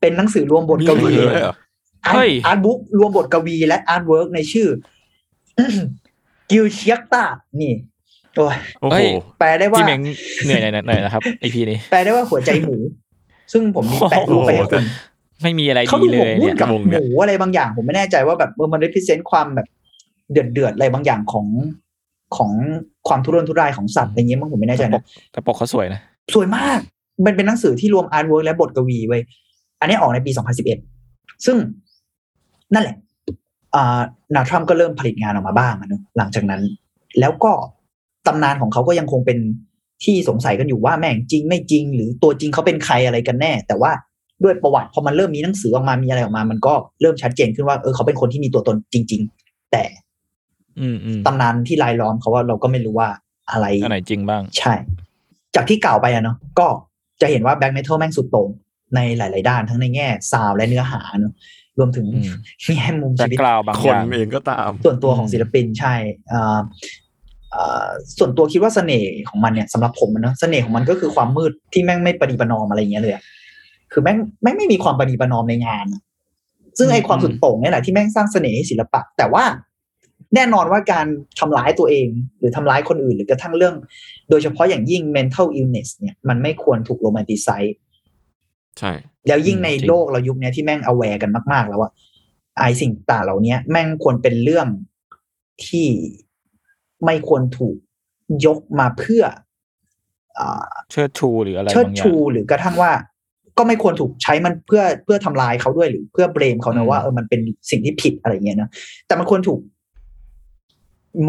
เป็นหนังสือรวมบทกวีมีเลยเหรอเฮ้ย art book รวมบทกวีและ artwork ในชื่อกิลเชียกตานี่โอ้ยโอ้เฮ้โหยแปลได้ว่าพี่เม้งเหนื่อยหน่อยหน่อยนะครับไอพีนี้ แปลได้ว่าหัวใจหมู ซึ่งผมมีแปะรูปไปให้คุณไม่มีอะไรเขาดีดูเลหมกยมุ่เนี่นยกับวงหเนี่ยมูอะไรบางอย่าง ผมไม่แน่ใจว่าแบบเออมัน represent ความแบบเดือดเดือดๆอะไรบางอย่างของของความทุรนทุรายของสัตว์อะไรเงี้ยมั้งผมไม่แน่ใจแต่ปนะกแต่ปกเขาสวยนะ สวยมาก มันเป็นหนังสือที่รวมอาร์ตเวิร์กและบทกวีไว้ยอันนี้ออกในปี 2011 ซึ่งนั่นแหละอ่านาทรัมก็เริ่มผลิตงานออกมาบ้างอะเนอะหลังจากนั้น แล้วก็ตำนานของเขาก็ยังคงเป็น ที่สงสัยกันอยู่ว่าแม่งจริงไม่จริง หรือตัวจริงเขาเป็นใครอะไรกันแน่ แต่ว่าด้วยประวัติพอมันเริ่มมีหนังสือออกมามีอะไรออกมา มันก็เริ่มชัดเจนขึ้นว่าเออเขาเป็นคนที่มีตัวตนจริง ๆ แต่อืมอืมตำนานที่รายล้อมเขาว่าเราก็ไม่รู้ว่าอะไรอันไหนจริงบ้าง ใช่ จากที่กล่าวไปอะเนาะก็จะเห็นว่าแบ็กเมทัลแม่งสุดโต่งในหลาย ๆ ด้านทั้งในแง่ซาวด์และเนื้อหาเนาะรวมถึงอืมแง่มุมแบ็ชีกวิตกราวบางคอนย่างเองก็ตาม ส่วนตัวของอืมศิลปินใช่อ่าอ่า ส่วนตัวคิดว่าเสน่ห์ของมันเนี่ยสำหรับผมอะเนาะเสน่ห์ของมันก็คือความมืดที่แม่งไม่ประนีประนอมอะไรอย่างเงี้ยเลยอะคือแม่งแม่งไม่มีความประนีประนอมในงานอะซึ่งไอ้ความสุดโต่งเนี่ยแหละที่แม่งสร้างเสน่ห์ให้ศิลปะ แต่ว่าแน่นอนว่าการทำร้ายตัวเอง หรือทำร้ายคนอื่น หรือกระทั่งเรื่อง โดยเฉพาะอย่างยิ่ง mental illness เนี่ยมันไม่ควรถูกโรแมนติไซส์ใช่ แล้วยิ่งในจริงโลกเรายุคเนี้ยที่แม่ง aware กันมาก ๆ แล้วว่าไอสิ่งต่างเหล่านี้แม่งควรเป็นเรื่องที่ ไม่ควรถูกยกมาเพื่ออ่าเชิดชูหรืออะไรเชิดบางอย่างชูหรือกระทั่งว่า ก็ไม่ควรถูกใช้มันเพื่อเพื่อทำลายเขาด้วยหรือเพื่อเบรมเขาอืนะมว่าเออมันเป็นสิ่งที่ผิดอะไรเงี้ยนะแต่มันควรถูก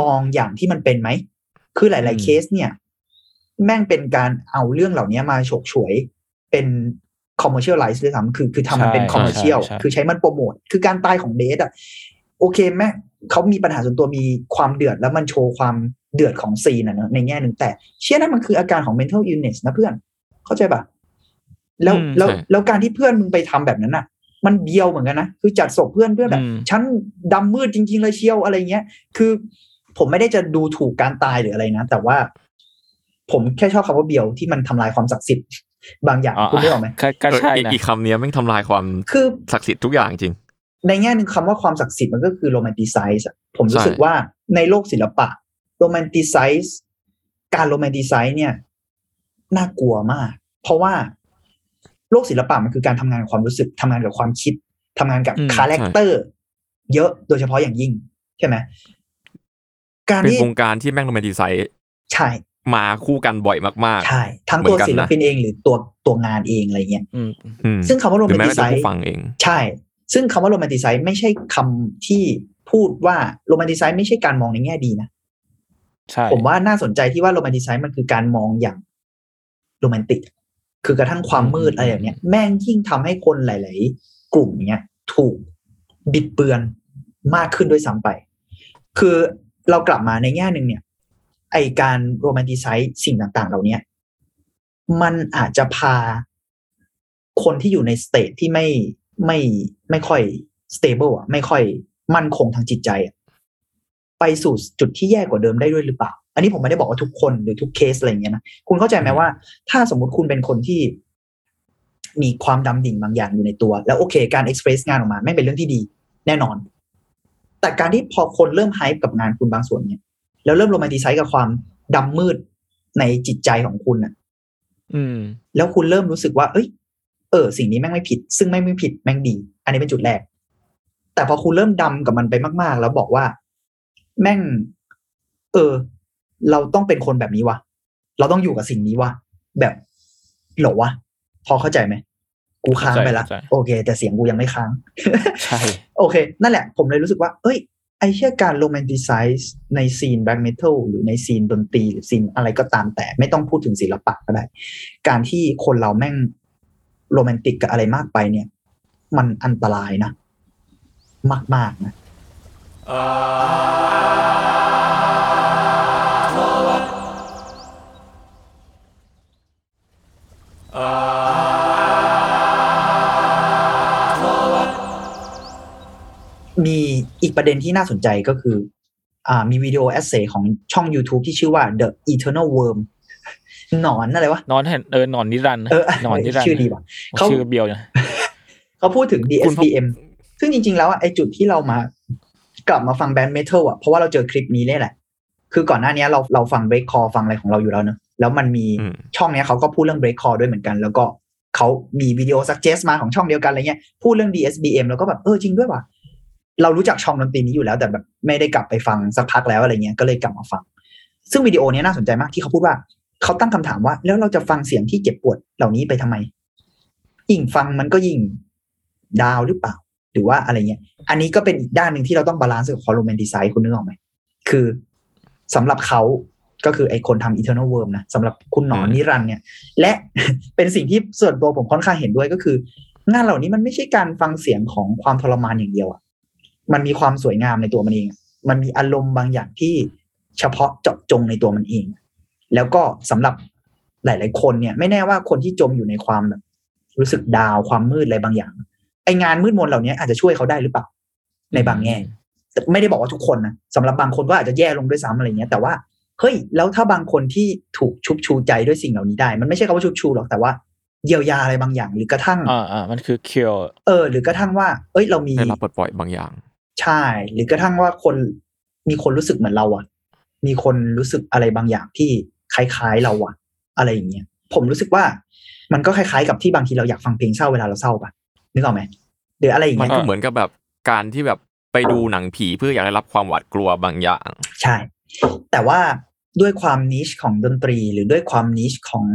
มองอย่างที่มันเป็นไหม คือหลาย ๆ เคสเนี่ย แม่งเป็นการเอาเรื่องเหล่านี้มาฉกฉวยเป็น commercialize ด้วยซ้ำคือคือทำมันเป็นใช่ commercial ใช่ใช่คือใช้มันโปรโมท คือการตายของ Dead อะโอเคแม่ง เขามีปัญหาส่วนตัวมีความเดือดแล้วมันโชว์ความเดือดของ scene อะเนอะในแง่หนึ่งแต่ เชื่อนั่นมันคืออาการของ mental illness นะเพื่อน เข้าใจปะแล้วอืมแล้วใช่แล้วการที่เพื่อนมึงไปทำแบบนั้นอะ มันเบียวเหมือนกันนะคือจัดศพเพื่อนเพื่อนแบบอืมฉันดำมืดจริง ๆ เลยเชียวอะไรเงี้ย คือผมไม่ได้จะดูถูกการตายหรืออะไรนะ แต่ว่า ผมแค่ชอบคำว่าเบียวที่มันทำลายความศักดิ์สิทธิ์บางอย่างอ๋อคุณนึกออกไหมก็ก็ใช่เอออีกนะอีกคำเนี้ยแม่งทำลายความคือศักดิ์สิทธิ์ทุกอย่างจริง ในแง่หนึ่งคำว่าความศักดิ์สิทธิ์มันก็คือ romanticize ผมรู้สึกใช่ว่าในโลกศิลปะ romanticize การ romanticize เนี่ยน่ากลัวมาก เพราะว่าโลกศิลปะมันคือการทำงานกับความรู้สึกทำงานกับความคิดทำงานกับอืมคาแรคเตอร์ เยอะโดยเฉพาะอย่างยิ่ง ใช่ไหมการเป็นที่วงการที่แม่งโรแมนติไซส์ใช่มาคู่กันบ่อยมากใช่ ทั้งเหมืตัวอนกันนะศิลปินเองหรือตัวตัวงานเองอะไรเงี้ยอืมๆอืมซึ่งคำว่าโรหแมรือนแม้ติแต่ไซผู้ส์ฟังเองใช่ ซึ่งคำว่าโรแมนติไซส์ไม่ใช่คำที่พูดว่าโรแมนติไซส์ไม่ใช่การมองในแง่ดีนะใช่ผมว่าน่าสนใจที่ว่าโรแมนติไซส์มันคือการมองอย่างโรแมนติก คือกระทั่งความมืดอะไรอย่างเงี้ย แม่งยิ่งทำให้คนหลาย ๆ กลุ่มเนี้ยถูกบิดเบือนมากขึ้นด้วยซ้ำไป คือเรากลับมาในแง่หนึ่งเนี่ย ไอการ romanticize สิ่งต่าง ๆ เหล่าเนี้ยมันอาจจะพาคนที่อยู่ใน state ที่ไม่ ไม่ไม่ค่อย stable อะไม่ค่อยมั่นคงทางจิตใจอะไปสู่จุดที่แย่กว่าเดิมได้ด้วยหรือเปล่า อันนี้ผมไม่ได้บอกว่าทุกคนหรือทุกเคสอะไรอย่างเงี้ยนะคุณเข้าใจไหมว่า ถ้าสมมติคุณเป็นคนที่มีความดำดิ่งบางอย่างอยู่ในตัว แล้วโอเค การ express งานออกมาไม่เป็นเรื่องที่ดี แน่นอน แต่การที่พอคนเริ่ม hype กับงานคุณบางส่วนเนี่ยแล้วเริ่ม romanticize กับความดำมืดในจิตใจของคุณน่ะ อืม แล้วคุณเริ่มรู้สึกว่า เอ้ย เออสิ่งนี้แม่งไม่ผิด ซึ่งไม่ไม่ผิดแม่งดี อันนี้เป็นจุดแรก แต่พอคุณเริ่มดำกับมันไปมาก ๆ แล้วบอกว่า แม่ง เออ เราต้องเป็นคนแบบนี้วะเราต้องอยู่กับสิ่งนี้วะแบบเหรอวะพอเข้าใจไหมกูค้างไปละเข้าใจโอเค แต่เสียงกูยังไม่ค้างใช่โอเค นั่นแหละ ผมเลยรู้สึกว่า เอ้ยไอเชี่ยการ romanticize ใน scene black metal หรือใน scene ดนตรีหรือ scene อะไรก็ตามแต่ไม่ต้องพูดถึงศิลปะก็ได้ การที่คนเราแม่ง โรแมนติกกับอะไรมากไปเนี่ย มันอันตรายนะ มาก ๆ นะมีอีกประเด็นที่น่าสนใจก็คืออ่ามีวิดีโอเอเซของช่อง YouTube ที่ชื่อว่า The Eternal Worm หนอนอะไรวะนอนเห็นเออหนอนนิรันดร์เออหนอนนิรันดร์ชื่อดีว่ะเขาชื่อเบียวนะเขาพูดถึงคุณพบ DSBM ซึ่งจริง ๆ แล้วอะไอจุดที่เรามากลับมาฟังแบนด์เมทัลอะเพราะว่าเราเจอคลิปนี้เนี่ยแหละ คือก่อนหน้านี้เราเราฟัง break call ฟังอะไรของเราอยู่แล้วเนอะแล้วมันมีอืมช่องเนี้ยเขาก็พูดเรื่อง break call ด้วยเหมือนกัน แล้วก็เขามีวิดีโอ suggest มาของช่องเดียวกันอะไรเงี้ยพูดเรื่อง DSBM แล้วก็แบบเออจริงด้วยว่ะเรารู้จักช่องดนตรีนี้อยู่แล้วแต่แบบไม่ได้กลับไปฟังสักพักแล้วอะไรเงี้ยก็เลยกลับมาฟัง ซึ่งวิดีโอเนี้ยน่าสนใจมากที่เขาพูดว่า เขาตั้งคำถามว่า แล้วเราจะฟังเสียงที่เจ็บปวดเหล่านี้ไปทำไม ยิ่งฟังมันก็ยิ่ง down หรือเปล่า หรือว่าอะไรเงี้ย อันนี้ก็เป็นอีกด้านหนึ่งที่เราต้อง balance กับการ romanticize คุณนึกออกไหม คือสำหรับเขาก็คือไอคนทำ Eternal Worm นะสำหรับคุณหนอนอืมนิรันดร์เนี่ย และเป็นสิ่งที่ส่วนตัวผมค่อนข้างเห็นด้วยก็คือ งานเหล่านี้มันไม่ใช่การฟังเสียงของความทรมานอย่างเดียวอะมันมีความสวยงามในตัวมันเองอะมันมีอารมณ์บางอย่างที่เฉพาะเจาะจงในตัวมันเอง แล้วก็สำหรับหลาย ๆ คนเนี่ย ไม่แน่ว่าคนที่จมอยู่ในความแบบรู้สึกดาวความมืดอะไรบางอย่าง ไองานมืดมนเหล่านี้อาจจะช่วยเขาได้หรือเปล่า ในบางแง่แต่ไม่ได้บอกว่าทุกคนนะสำหรับบางคนก็อาจจะแย่ลงด้วยซ้ำอะไรเงี้ย แต่ว่าเฮ้ยแล้วถ้าบางคนที่ถูกชุบชูใจด้วยสิ่งเหล่านี้ได้ มันไม่ใช่คำว่าชุบชูหรอกแต่ว่าเยียวยาอะไรบางอย่าง หรือกระทั่งอ่าอ่ามันคือเคียวเออ หรือกระทั่งว่า เอ้ยเรามีได้รับปลดปล่อยบางอย่าง ใช่ หรือกระทั่งว่าคนมีคนรู้สึกเหมือนเราอะมีคนรู้สึกอะไรบางอย่างที่ คล้ายๆเราอะอะไรอย่างเงี้ยผมรู้สึกว่ามันก็คล้ายๆกับที่บางทีเราอยากฟังเพลงเศร้าเวลาเราเศร้าปะนึกออกไหมหรืออะไรอย่างมันเงี้ยก็เหมือนกับแบบการที่แบบไปดูหนังผีเพื่ออยากได้รับความหวาดกลัวบางอย่าง ใช่ แต่ว่าด้วยความนิชของดนตรี หรือด้วยความนิชของ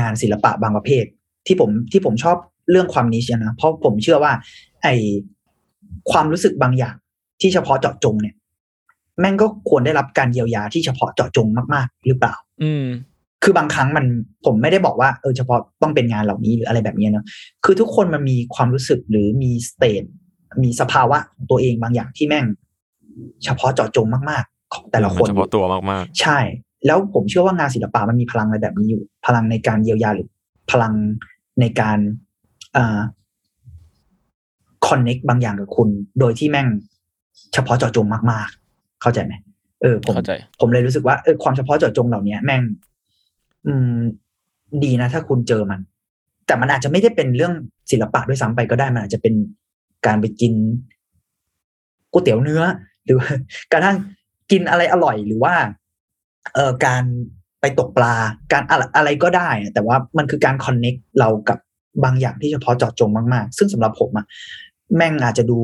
งานศิลปะบางประเภท ที่ผมที่ผมชอบเรื่องความนิชนะเพราะผมเชื่อว่า ไอความรู้สึกบางอย่างที่เฉพาะเจาะจงเนี่ย แม่งก็ควรได้รับการเยียวยาที่เฉพาะเจาะจงมาก ๆ หรือเปล่า อืม คือบางครั้งมันผมไม่ได้บอกว่าเออเฉพาะต้องเป็นงานเหล่านี้หรืออะไรแบบนี้เนอะคือทุกคนมันมีความรู้สึกหรือมีสเตทมีสภาวะของตัวเองบางอย่างที่แม่ง เฉพาะเจาะจงมากๆ ของแต่ละคนเฉพาะตัวมากใช่ แล้วผมเชื่อว่างานศิลปะมันมีพลังอะไรแบบนี้อยู่ พลังในการเยียวยาหรือพลังในการอ่าคอนเน็กบางอย่างกับคุณ โดยที่แม่งเฉพาะเจาะจงมากๆ เข้าใจไหม เออผมเข้าใจผมเลยรู้สึกว่าเออความเฉพาะเจาะจงเหล่านี้แม่ง อืม ดีนะถ้าคุณเจอมัน แต่มันอาจจะไม่ได้เป็นเรื่องศิลปะด้วยซ้ำไปก็ได้มันอาจจะเป็นการไปกินก๋วยเตี๋ยวเนื้อ หรือว่ากระทั่งกินอะไรอร่อยหรือว่า เอ่อการไปตกปลา การอะไรอะไรก็ได้อะแต่ว่ามันคือการ connect เรากับบางอย่างที่เฉพาะเจาะจงมาก ๆ ซึ่งสำหรับผมอะแม่งอาจจะดู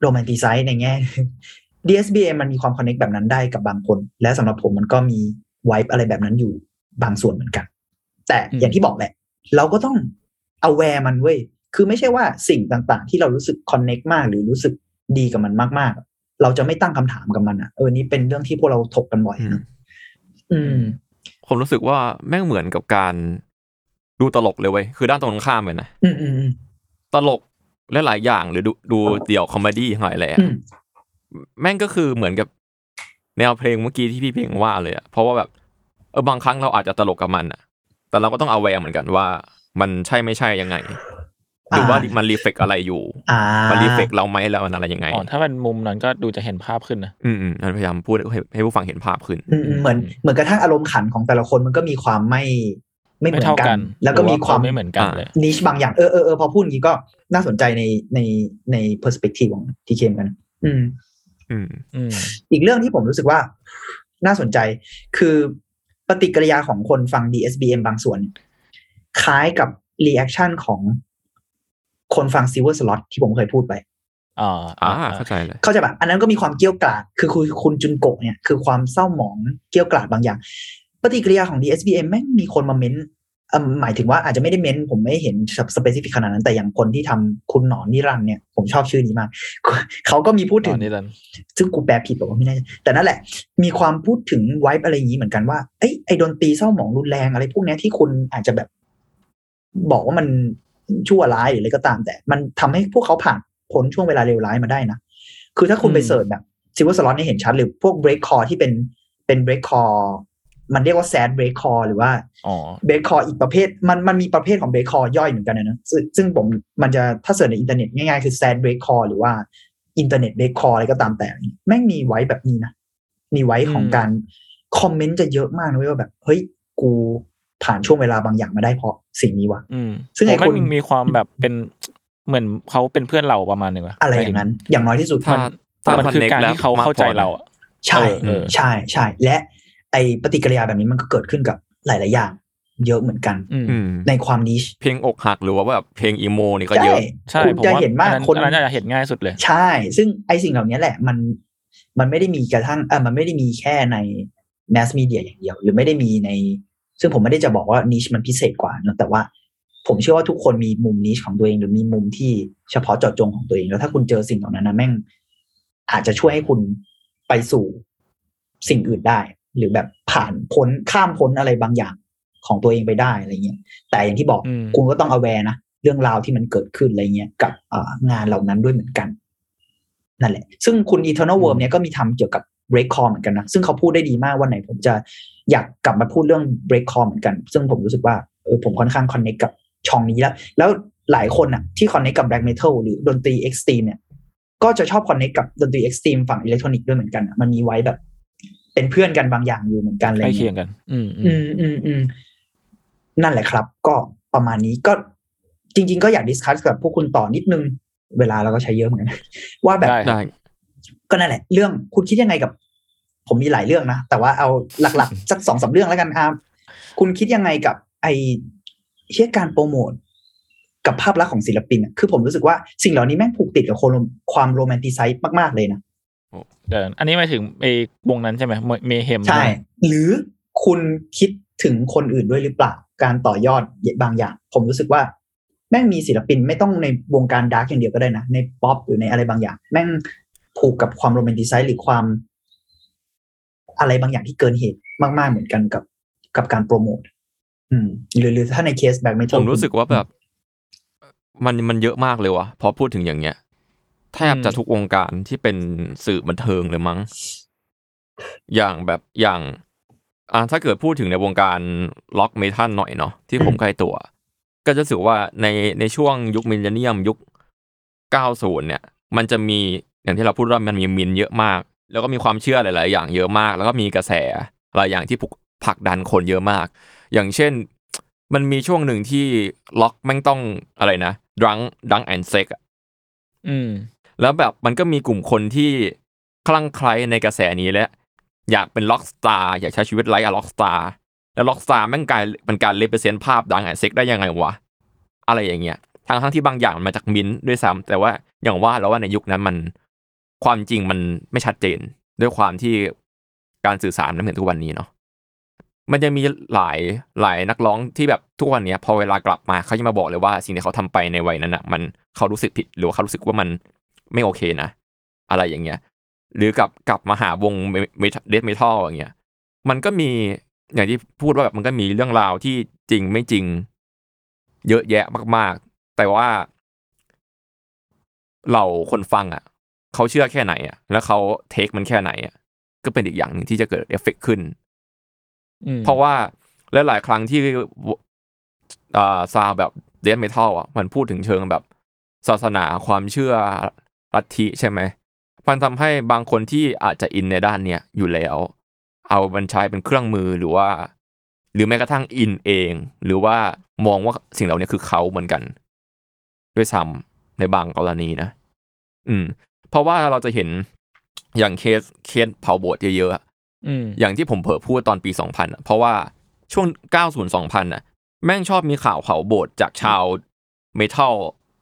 romanticize ในแง่ DSBM มันมีความ connect แบบนั้นได้กับบางคน และสำหรับผมมันก็มี vibe อะไรแบบนั้นอยู่บางส่วนเหมือนกัน แต่อืมอย่างที่บอกแหละ เราก็ต้อง aware มันเว้ย คือไม่ใช่ว่าสิ่งต่างๆ ที่เรารู้สึกคอนเน็กมากหรือรู้สึกดีกับมันมากๆ เราจะไม่ตั้งคำถามกับมันอะเออนี่เป็นเรื่องที่พวกเราถกกันบ่อยนะอืมๆผมรู้สึกว่าแม่งเหมือนกับการดูตลกเลยเว้ยคือด้านตรงข้ามเลยนะอืมอืมอืมตลกหลายๆอย่างหรือดูดูเดี่ยวคอมเมดี้หน่อยแหละอืม แม่งก็คือเหมือนกับแนวเพลงเมื่อกี้ที่พี่เพลงว่าเลยอะเพราะว่าแบบเออบางครั้งเราอาจจะตลกกับมันอะแต่เราก็ต้อง aware เหมือนกันว่า มันใช่ไม่ใช่ยังไงหรือว่ามัน reflect อะไรอยู่อ่ามัน reflect เราไหมแล้วมันอะไรยังไงอ๋อถ้าเป็นมุมนั้นก็ดูจะเห็นภาพขึ้นนะอืมอืมพยายามพูดให้ให้ผู้ฟังเห็นภาพขึ้นอืมอืมเหมือนเหมือนกระทั่งอารมณ์ขันของแต่ละคนมันก็มีความไม่ไม่เหมือนเท่ากักันนแล้วก็มีความไม่เหมือนกันเลย niche บางอย่างเออเออเออพอพูดอย่างนี้ก็น่าสนใจในในใน perspective ของทีเคมกัน อืม อืมอืมอีกเรื่องที่ผมรู้สึกว่าน่าสนใจ คือปฏิกิริยาของคนฟัง DSBM บางส่วนเนี่ยคล้ายกับ reaction ของคนฟัง Sewerslvt ที่ผมเคยพูดไปอ่าอ่าเข้าใจเลย เข้าใจแบบอันนั้นก็มีความเกรี้ยวกราด คือคุณคุณจุนโกะเนี่ย คือความเศร้าหมองเกรี้ยวกราดบางอย่าง ปฏิกิริยาของ DSBM แม่งมีคนมาเม้นเอิ่ม หมายถึงว่าอาจจะไม่ได้เม้น ผมไม่เห็น specific ขนาดนั้น แต่อย่างคนที่ทำคุณหนอนนิรันดร์เนี่ย ผมชอบชื่อนี้มากเขาก็มีพูดถึงอันนี้ดันซึ่งกูแปลผิดบอกว่าไม่แน่ใจแต่นั่นแหละ มีความพูดถึง vibe อะไรอย่างนี้เหมือนกันว่าเอ้ยไอดนตรีเศร้าหมองรุนแรงอะไรพวกเนี้ยที่คุณอาจจะแบบ บอกว่ามันชั่วร้ายหรืออะไรก็ตาม แต่ มันทำให้พวกเขาผ่านพ้นช่วงเวลาเลวร้ายมาได้นะคือถ้าคุณไปอืม search แบบ Sewerslvt เนี่ยเห็นชัดหรือพวก breakcore ที่เป็นเป็น breakcore มันเรียกว่า sad breakcore หรือว่าอ๋อ breakcore อีกประเภทมันมันมีประเภทของ breakcore ย่อยเหมือนกันนะนะซึ่งซึ่งผมมันจะถ้า search ในอินเทอร์เน็ตง่ายๆคือ sad breakcore หรือว่า internet breakcore อะไรก็ตามแต่ แม่งมีไว้แบบนี้นะมีไว้ของอืมการ comment จะเยอะมากนะเว้ยว่าแบบ เฮ้ยกูผ่านช่วงเวลาบางอย่างมาได้เพราะสิ่งนี้วะอืมซึ่งไอ้ผมว่าคนมันมีความแบบเป็นเหมือนเขาเป็นเพื่อนเราประมาณหนึ่งวะอะไรอย่างนั้น อย่างน้อยที่สุดถ้ามันถ้ามันคือการที่เขาเข้าใจเราอะใช่เออเออใช่ใช่และ ไอปฏิกิริยาแบบนี้มันก็เกิดขึ้นกับหลาย ๆ อย่าง เยอะเหมือนกันอืมอืมในความนิชเพลงอกหักหรือว่าแบบเพลงอีโมนี่ก็เยใช่อะใช่คุณผมจะว่าเห็นมากอันั้นคนอันนั้นจะเห็นง่ายสุดเลย ใช่ ซึ่งไอสิ่งเหล่านี้แหละมันมันไม่ได้มีกระทั่งเออมันไม่ได้มีแค่ในแมสมีเดียอย่างเดียว หรือไม่ได้มีใน ซึ่งผมไม่ได้จะบอกว่านิชมันพิเศษกว่านะแต่ว่าผมเชื่อว่าทุกคนมีมุมนิชของตัวเอง หรือมีมุมที่เฉพาะเจาะจงของตัวเอง แล้วถ้าคุณเจอสิ่งเหล่านั้นนะแม่งอาจจะช่วยให้คุณไปสู่สิ่งอื่นได้ หรือแบบผ่านพ้นข้ามพ้นอะไรบางอย่างของตัวเองไปได้อะไรเงี้ยแต่อย่างที่บอกอืมคุณก็ต้อง aware นะเรื่องราวที่มันเกิดขึ้นอะไรเงี้ยกับอ่างานเหล่านั้นด้วยเหมือนกัน นั่นแหละ ซึ่งคุณ Eternal Worm เนี่ยก็มีทำเกี่ยวกับ break call เหมือนกันนะ ซึ่งเขาพูดได้ดีมากวันไหน ผมจะอยากกลับมาพูดเรื่อง break call เหมือนกัน ซึ่งผมรู้สึกว่าเออผมค่อนข้าง connect กับช่องนี้แล้ว แล้วหลายคนอะที่ connect กับ black metal หรือดนตรี extreme เนี่ยก็จะชอบ connect กับดนตรี extreme ฝั่งอิเล็กทรอนิกส์ด้วยเหมือนกันอะมันมีไว้แบบ เป็นเพื่อนกันบางอย่างอยู่เหมือนกันอะไรใกล้เงี้ยเคียงกัน อืมอือืมมอืมอืมนั่นแหละครับ ก็ประมาณนี้ก็จริง ๆ ก็อยาก discuss กับพวกคุณต่อนิดนึง เวลาเราก็ใช้เยอะเหมือนกันว่าแบบได้ได้ก็นั่นแหละ เรื่องคุณคิดยังไงกับ ผมมีหลายเรื่องนะ แต่ว่าเอาหลักๆสักสองสามเรื่องแล้วกันครับคุณคิดยังไงกับ ไอเชี่ยการโปรโมทกับภาพลักษณ์ของศิลปินอะคือผมรู้สึกว่าสิ่งเหล่านี้แม่งผูกติดกับความความ romanticize มาก ๆ เลยนะ เดี๋ยวอันนี้หมายถึงไอ้วงนั้นใช่ไหม Mayhem ใช่ หรือคุณคิดถึงคนอื่นด้วยหรือเปล่า การต่อยอดบางอย่าง ผมรู้สึกว่า แม่งมีศิลปินไม่ต้องในวงการ dark อย่างเดียวก็ได้นะ ในป๊อปหรือในอะไรบางอย่าง แม่งผูกกับความ romanticize หรือความ อะไรบางอย่างที่เกินเหตุมาก ๆ เหมือนกันกับกับการโปรโมทอืมหรือหรือถ้าใน case black metal ผมรู้สึกว่าแบบ มันมันเยอะมากเลยว่ะพอพูดถึงอย่างเงี้ย แทบจะทุกวงการที่เป็นสื่อบันเทิงเลยมั้ง อย่างแบบอย่างอ่าถ้าเกิดพูดถึงในวงการ rock metal หน่อยเนาะที่ผมใกล้ตัว ก็จะรู้สึกว่าในในช่วงยุค millennium ยุค 90 เนี่ย มันจะมีอย่างที่เราพูดว่ามันมี myth เยอะมาก แล้วก็มีความเชื่อหลาย ๆ อย่างเยอะมาก แล้วก็มีกระแสหลายอย่างที่ผกผลักดันคนเยอะมาก อย่างเช่นมันมีช่วงหนึ่งที่ล็อกแม่งต้องอะไรนะ drug drug and sex อืม แล้วแบบมันก็มีกลุ่มคนที่คลั่งไคล้ในกระแสนี้และ อยากเป็น rockstar อยากใช้ชีวิต live a rockstar แล้ว rockstar แม่งกลายเป็นการ represent ภาพ drug and sex ได้ยังไงวะอะไรอย่างเงี้ยทั้งทั้งที่บางอย่างมันมาจาก myth ด้วยซ้ำแต่ว่าอย่างว่าแล้วว่าในยุคนั้นมันความจริงมันไม่ชัดเจน ด้วยความที่การสื่อสารไม่เหมือนทุกวันนี้เนาะมันจะมีหลายหลายนักร้องที่แบบทุกวันนี้พอเวลากลับมาเขาจะมาบอกเลยว่าสิ่งที่เขาทำไปในวัยนั้นอะมันเขารู้สึกผิดหรือเขารู้สึกว่ามัน ไม่โอเคนะ อะไรอย่างเงี้ย หรือกลับกลับมาหาวงเดธเมทัลอย่างเงี้ย มันก็มีอย่างที่พูดว่าแบบมันก็มีเรื่องราวที่จริงไม่จริง เยอะแยะมาก ๆ แต่ว่าเราคนฟังอะเขาเชื่อแค่ไหนอะ แล้วเขา take มันแค่ไหนอะก็เป็นอีกอย่างหนึ่งที่จะเกิดเอฟเฟกขึ้นอืมเพราะว่าหลายๆครั้งที่อ่า sound แบบ death metal อะมันพูดถึงเชิงแบบศาสนาความเชื่อ ลัทธิใช่ไหมมันทำให้บางคนที่อาจจะอินในด้านเนี้ยอยู่แล้ว เอามันใช้เป็นเครื่องมือหรือว่า หรือแม้กระทั่งอินเอง หรือว่ามองว่าสิ่งเหล่านี้คือเขาเหมือนกัน ด้วยซ้ำในบางกรณีนะ อืม เพราะว่าเราจะเห็นอย่างเคสเคสเผาโบสถ์เยอะๆอะอืมอย่างที่ผมเผลอพูดตอนปี2000อะเพราะว่าช่วง90 2000อะ แม่งชอบมีข่าวเผาโบสถ์จากชาว metal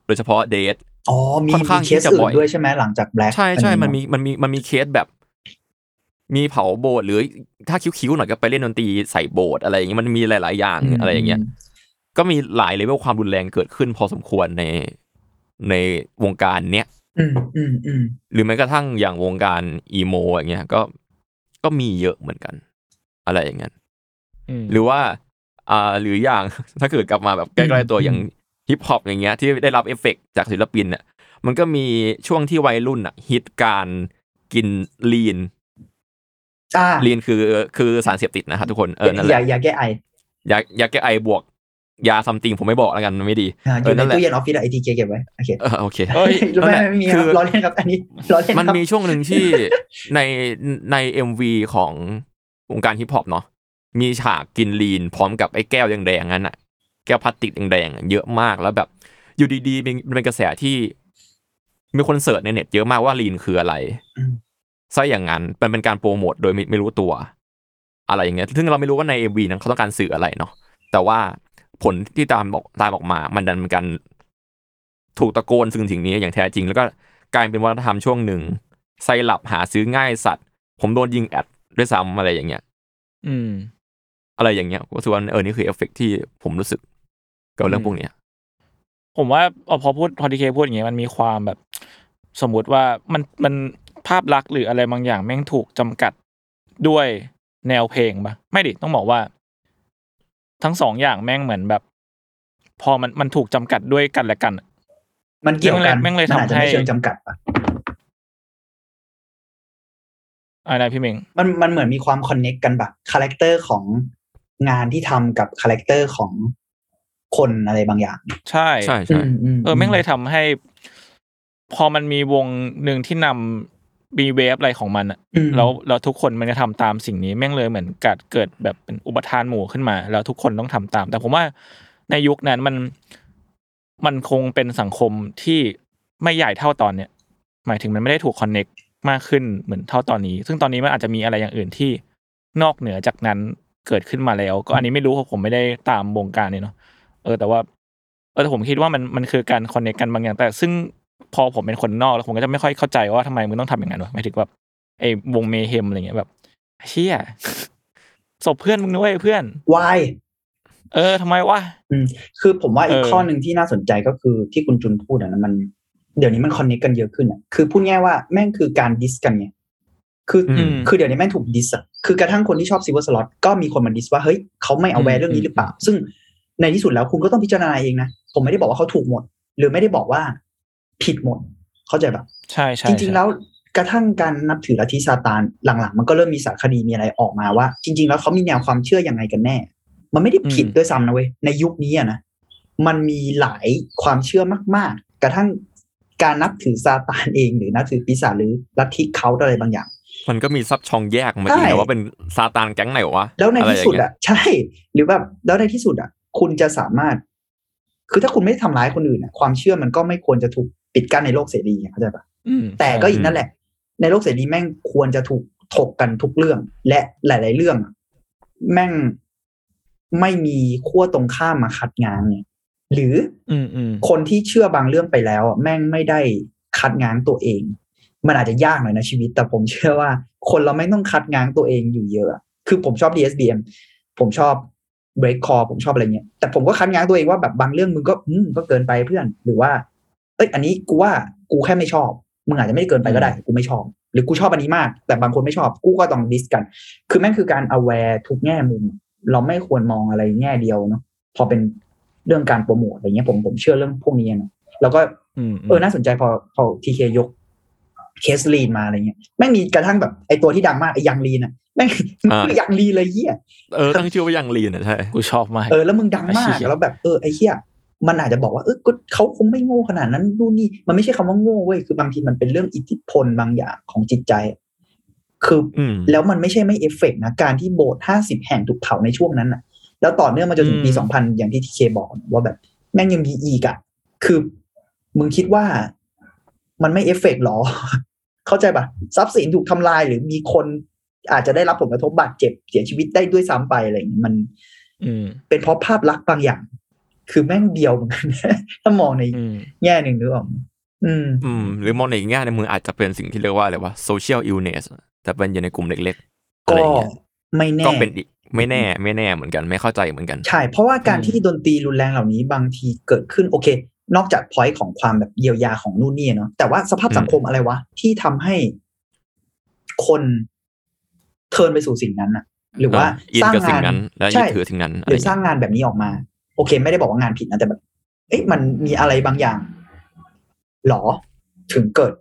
โดยเฉพาะ death อ๋อมีค่อนข้างมีเคสที่จะอื่บ่นอยด้วยใช่ไหมหลังจาก black ใช่ใช่มันมีมันมีมันมีเคสแบบ มีเผาโบสถ์หรือถ้าคิ้วๆหน่อยก็ไปเล่นดนตรีใส่โบสถ์อะไรอย่างเงี้ยมันมีหลาย ๆ อย่างอะไรอย่างเงี้ยก็มีหลายเลเวลความรุนแรงเกิดขึ้นพอสมควรในในวงการเนี้ยอืมอืมอืมหรือแม้กระทั่งอย่างวงการ emo อย่างเงี้ยก็ก็มีเยอะเหมือนกัน อะไรอย่างเงี้ยอืมหรือว่า อ่า หรืออย่างถ้าเกิดกลับมาแบบใกล้ๆตัวอย่าง ฮิปฮอปอย่างเงี้ยที่ได้รับเอฟเฟกต์จากศิลปินเนี่ยมันก็มีช่วงที่วัยรุ่นอะฮิตการกิน lean อ่า lean คือคือสารเสพติดนะครับทุกคนเออนั่นแหยาละยาแก้ไอยายาแก้ไอบวกยา something ผมไม่บอกแล้วกันมันไม่ดีอ่าอเออยู่ในนั่นแหละตู้เย็นออฟฟิศไอทีเก็บไว้โอเคเออโอเคเอ้ยรู้ไหมนั่นแหละไม่มีคคืรับอล้อเล่นครับอันนี้ล้อเล่นมันครับมีช่วงหนึ่งที่ในในเอ็มวีของวงการฮิปฮอปเนาะมีฉากกิน lean พร้อมกับไอ้แก้วแดงๆนั้นอะ แก้วพลาสติกแดงๆอะเยอะมากแล้วแบบ อยู่ดีๆเป็นเป็นกระแสที่ มีคนเสิร์ชในเน็ตเยอะมากว่าลีนคืออะไรอืมซะอย่างนั้นมันเป็นการโปรโมทโดยไม่ไม่รู้ตัว อะไรอย่างเงี้ยซึ่งเราไม่รู้ว่าในเอ็มวีนั้นเขาต้องการสื่ออะไรเนาะแต่ว่าผลที่ตามบอกตามออกมา มันดันเป็นการถูกตะโกนซึ่งสิ่งนี้อย่างแท้จริง แล้วก็กลายเป็นวัฒนธรรมช่วงหนึ่งไซลับหาซื้อง่ายสัตว์ ผมโดนยิงแอดด้วยซ้ำอะไรอย่างเงี้ย อืม อะไรอย่างเงี้ยก็ส่วนเออนี่คือเอฟเฟกที่ผมรู้สึก กับเรื่องพวกเนี้ยผมว่าพอพูดพอทีเคพูดอย่างเงี้ยมันมีความแบบ สมมุติว่ามันมันภาพลักษณ์หรืออะไรบางอย่างแม่งถูกจำกัดด้วยแนวเพลงปะไม่ดิต้องบอกว่า ทั้งสองอย่างแม่งเหมือนแบบ พอมันมันถูกจำกัดด้วยกันและกัน มันเกี่ยวกันแม่งเลยอาจจะทำให้ไม่เชิงจำกัดปะอะไรนะพี่เมงมันมันเหมือนมีความ connect กันแบบ character ของงานที่ทำกับ character ของ คนอะไรบางอย่าง ใช่ใช่ใช่เออแม่งเลยทำให้ พอมันมีวงหนึ่งที่นำมี wave อะไรของมันอะอืมแล้วแล้วทุกคนมันจะทำตามสิ่งนี้ แม่งเลยเหมือนกัดเกิดแบบเป็นอุปทานหมู่ขึ้นมา แล้วทุกคนต้องทำตาม แต่ผมว่าในยุคนั้นมันมันคงเป็นสังคมที่ไม่ใหญ่เท่าตอนเนี้ยหมายถึงมันไม่ได้ถูกคอนเน็กมากขึ้นเหมือนเท่าตอนนี้ ซึ่งตอนนี้มันอาจจะมีอะไรอย่างอื่นที่นอกเหนือจากนั้นเกิดขึ้นมาแล้ว ก็อันนี้ไม่รู้เพราะผมไม่ได้ตามวงการเนี่ยเนาะ เออ แต่ว่าเออแต่ผมคิดว่ามันมันคือการคอนเนคกันบางอย่าง แต่ซึ่งพอผมเป็นคนนอกแล้วผมก็จะไม่ค่อยเข้าใจว่าทำไมมึงต้องทำอย่างนั้นวะหมายถึงแบบไอ้วงเมเฮมอะไรเงี้ยแบบเชี่ยศพเพื่อนมึงด้วยเพื่อนวายเออทำไมวะคือผมว่าอีกเออข้อหนึ่งที่น่าสนใจก็คือที่คุณจุนพูดอะนะมัน เดี๋ยวนี้มัน connect กันเยอะขึ้นอะคือพูดง่ายว่าแม่งคือการ diss กันไงคืออมคือเดี๋ยวนี้แม่งถูก diss อะคือกระทั่งคนที่ชอบซิ l เวอร์สล็อตก็มีคนมา diss ว่าเฮ้ยเขาไม่ aware เรื่องนี้หรือเปล่า ซึ่ง ในที่สุดแล้วคุณก็ต้องพิจารณาเองนะผมไม่ได้บอกว่าเขาถูกหมด หรือไม่ได้บอกว่าผิดหมด เข้าใจปะใช่ใช่จริง ๆ แล้วกระทั่งการนับถือลัทธิซาตานหลังๆ มันก็เริ่มมีสารคดีมีอะไรออกมาว่า จริง ๆ แล้วเขามีแนวความเชื่อยังไงกันแน่ มันไม่ได้ผิดด้วยซ้ำนะเว้ยในยุคนี้อะนะมันมีหลายความเชื่อมากๆ กระทั่งการนับถือซาตานเอง หรือนับถือปีศาจหรือลัทธิเขาอะไรบางอย่าง มันก็มีซับช่องแยกมาใช่อีกนะว่าเป็นซาตานแก๊งไหนวะแล้วในที่สุดไรย่างเงี้ยอะใช่ หรือแบบแล้วในที่สุดอะ คุณจะสามารถ คือถ้าคุณไม่ได้ทำร้ายคนอื่นอะความเชื่อมันก็ไม่ควรจะถูกปิดกั้นในโลกเสรีเข้าใจปะอืมแต่ก็อีกนั่นแหละ ในโลกเสรีแม่งควรจะถูกถกกันทุกเรื่อง และหลาย ๆ เรื่องอะแม่งไม่มีขั้วตรงข้ามมาคัดงานเนี่ยหรืออืมอืมคนที่เชื่อบางเรื่องไปแล้วอะแม่งไม่ได้คัดง้างตัวเอง มันอาจจะยากหน่อยนะชีวิต แต่ผมเชื่อว่า คนเราไม่ต้องคัดง้างตัวเองอยู่เยอะอะ คือผมชอบ DSBM ผมชอบ break call ผมชอบอะไรเงี้ยแต่ผมก็คัดง้างตัวเองว่าแบบบางเรื่องมึงก็อืมก็เกินไปเพื่อน หรือว่า เอ้ยอันนี้กูว่ากูแค่ไม่ชอบมึงอาจจะไม่ได้เกินไปก็ได้กูไม่ชอบ หรือกูชอบอันนี้มาก แต่บางคนไม่ชอบกูก็ต้องดิสกัน คือแม่งคือการ aware ทุกแง่มุม เราไม่ควรมองอะไรแง่เดียวเนาะพอเป็นเรื่องการโปรโมทอะไรเงี้ยผมผมเชื่อเรื่องพวกนี้นะแล้วก็อืมเออน่าสนใจพอพอทีเคยก เคสลีนมาอะไรเงี้ยแม่งมีกระทั่งแบบไอตัวที่ดังมากไอยังลีนอะแม่งอ่าคือยังลีนเลยเฮียเออตั้งชื่อว่ายังลีนอะใช่กูชอบมากเออแล้วมึงดังมากไอ้เหี้ยแล้วแบบเออไอเฮียมันอาจจะบอกว่าเออก็เขาคงไม่โง่ขนาดนั้นนู่นนี่มันไม่ใช่คำว่าโง่เว้ยคือบางทีมันเป็นเรื่องอิทธิพลบางอย่างของจิตใจ คืออมแล้วมันไม่ใช่ไม่เอฟเฟกต์นะการที่โบสถ์ห้าสิบแห่งถูกเผาในช่วงนั้นอะ แล้วต่อเนื่องมาจนถึงปีอืมสองพันอย่างที่ทีเคบอกนะว่าแบบแม่งยังมีอีกอะคือมึงคิดว่ามันไม่เอฟเฟกต์หรอ เข้าใจปะทรัพย์สินถูกทำลายหรือมีคนอาจจะได้รับผลกระทบบาดเจ็บเสียชีวิตได้ด้วยซ้ำไปอะไรอย่างเงี้ยมันอืมเป็นเพราะภาพลักษณ์บางอย่าง คือแม่งเดียวเหมือนกันถ้ามองในอืมแง่หนึ่งนึกออกไหมอืมอืม หรือมองในอีกแง่ในมืออาจจะเป็นสิ่งที่เรียกว่าอะไรวะ social illness แต่เป็นอยู่ในกลุ่มเล็กๆอะไรก็อย่างเงี้ยไม่แน่ก็เป็นอีกไม่แน่ ไม่แน่เหมือนกัน ไม่เข้าใจเหมือนกัน ใช่ เพราะว่าการอืมที่ดนตรีรุนแรงเหล่านี้บางทีเกิดขึ้นโอเค นอกจากพอยต์ของความแบบเยียวยาของนู่นนี่เนาะแต่ว่าสภาพสังคมอะไรวะ ที่ทำให้คน turn ไปสู่สิ่งนั้นอะหรือว่าอ่าอินสร้างกับสิ่งางนนั้นและยึใช่ดถือสิ่งนั้นอะหไรรือสร้างงานแบบนี้ออกมา โอเค ไม่ได้บอกว่างานผิดนะแต่แบบ เอ๊ะมันมีอะไรบางอย่างหรอถึงเกิด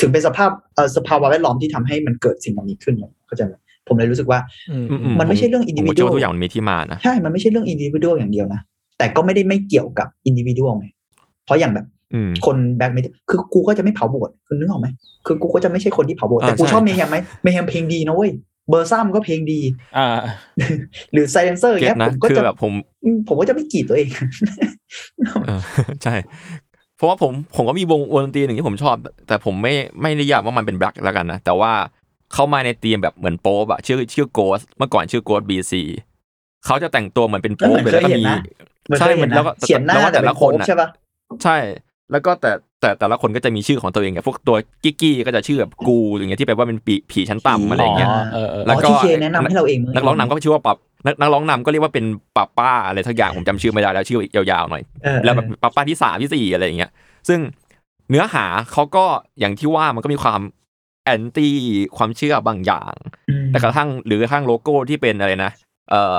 ถึงเป็นสภาพเอ่อสภาวะแวดล้อมที่ทำให้มันเกิดสิ่งเหล่านี้ขึ้นเลยเข้าใจไหมผมเลยรู้สึกว่าอืมอือืมมันไม่ใช่เรื่องผม individual เชื่อว่าทุกอย่างมันมีที่มานะใช่ มันไม่ใช่เรื่องอินดิวิ a l อย่างเดียวนะแต่ก็ไม่ได้ไม่เกี่ยวกับอินดิวิ a l ไงเพ ราะอย่างแบบอืมคน black metal คือกูก็จะไม่เผาโบสถ์คุณนึกออกไหมคือกูก็จะไม่ใช่คนที่เผาโบสถ์อ่าแต่กูใช่ชอบเมย์แฮมไหมเมย์แฮมเพลงดีนะเว้ยเบอร์ซัมก็เพลงดีอ่าหรือไซเลนเซอร์เก็เงี้ตยนะผมก็คือจะแบบผมอืมผมก็จะไม่กรีดตัวเองเออใช่เพราะว่าผมผมก็มีวงวงดนตรีหนึ่งที่ผมชอบ แต่ผมไม่ไม่นิยามว่ามันเป็นแบล็กแล้วกันนะ แต่ว่าเขามาในธีมแบบเหมือนโป๊ปอะชื่อชื่อโกสเมื่อก่อนชื่อโกสบีซีเขาจะแต่งตัวเหมือนเป็นโป๊ปเหมืเลอนยเคแล้วยก็เห็นมีนะเหมือนใช่เคยเห็นแล้วนะก็เขียนหน้าแล้วก็แต่แต่เป็ละนคโค้นชอะใช่ปะ ใช่ แล้วก็แต่แต่แต่ละคนก็จะมีชื่อของตัวเองไงพวกตัวกิ๊กกี้ก็จะชื่อแบบกูอย่างเงี้ยที่แปลว่าเป็นปีผีชั้นต่ำอะไรอย่างเงี้ยเออเออแล้วก็ที่เคแนะนำให้เราเองมั้ยนักร้องนำก็ชื่อว่า Pap นักนักร้องนำก็เรียกว่าเป็น Papa อะไรทักอย่างผมจำชื่อไม่ได้แล้วชื่อยาวๆหน่อยเออแล้วแบบ Papa ที่สามที่สี่อะไรอย่างเงี้ย ซึ่งเนื้อหาเขาก็อย่างที่ว่ามันก็มีความ anti ความเชื่อบางอย่างอืมแต่กระทั่งหรือกระทั่งโลโก้ที่เป็นอะไรนะเอ่อ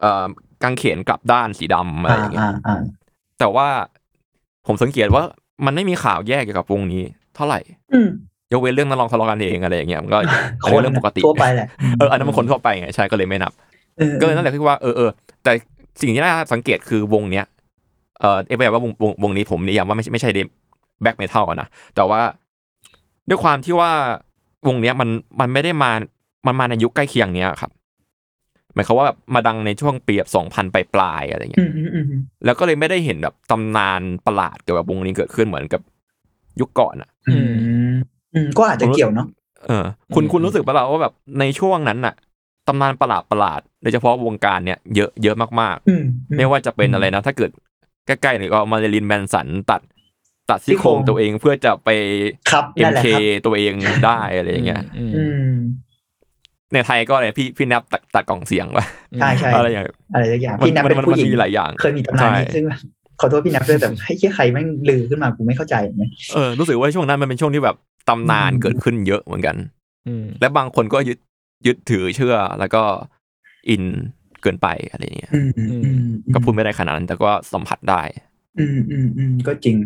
เอ่อกางเขนกลับด้านสีดำอะไรอ่าอย่างเงี้ยอ่าอ่าแต่ว่า ผมสังเกตว่ามันไม่มีข่าวแยกเกี่ยวกับวงนี้ เท่าไหร่อืมยกเว้นเรื่องนักร้องทะเลาะกันเองอะไรอย่างเงี้ยมันก็อันคนี้นเรื่องปกติทั่วไปแหละเอออันนั้นมันคนทั่วไปไงใช่ก็เลยไม่นับออก็เลยนั่นแหละคือว่าเออเออแต่สิ่งที่น่าสังเกตคือวงเนี้ยเออเอฟแบบว่าวงวงวงนี้ผมนิยามว่าไม่ใช่ไม่ใช่ death black metal อะนะแต่ว่าด้วยความที่ว่าวงเนี้ยมันมันไม่ได้มามันมาในยุคใกล้เคียงเนี้ยครับ หมายความว่าแบบมาดังในช่วงปีแบบสองพันปลายๆอะไรเงี้อืยมอืมอืมแล้วก็เลยไม่ได้เห็นแบบตำนานประหลาดเกี่ยวกับวงนี้เกิดขึ้นเหมือนกับยุคก่อนอะอืมอืมก็อาจจะเกี่ยวเนาะเออ คุณอืมคุณรู้สึกปะล่ะว่าแบบในช่วงนั้นน่ะตำนานประหลาดประหลาดๆโดยเฉพาะวงการเนี่ยเยอะเยอะมากอืมๆไม่ว่าจะเป็นอะไรนะ ถ้าเกิดใกล้ๆเนี่ยก็มาเรลินแมนสันตัด ตัดซี่โครงตัวเองเพื่อจะไปครับนั่นแหละ MK ครับตัวเองได้อะไรอย่างเงี้ยอืมอืม ในไทยก็อะไรพี่พี่แนบตัดตัดกล่องเสียงวะใช่ใช่อะไรอย่างเงี้ยอะไรสักอย่างมันพี่นับเป็นมันผู้หญิงมันมีหลายอย่าง เคยมีตำนานนี้ใช่ซึ่งขอโทษพี่นับด้วยแต่ให้เชี่ยใครแม่งลือขึ้นมากูไม่เข้าใจเนี่ยเออรู้สึกว่าช่วงนั้นมันเป็นช่วงที่แบบตำนานอืมเกิดขึ้นเยอะเหมือนกันอืมและบางคนก็ยึดยึดถือเชื่อแล้วก็อินเกินไปอะไรอย่างเงี้ยอืมอืมอืมก็พูดไม่ได้ขนาดนั้นแต่ก็สัมผัสได้ อืมอืมอืมก็จริง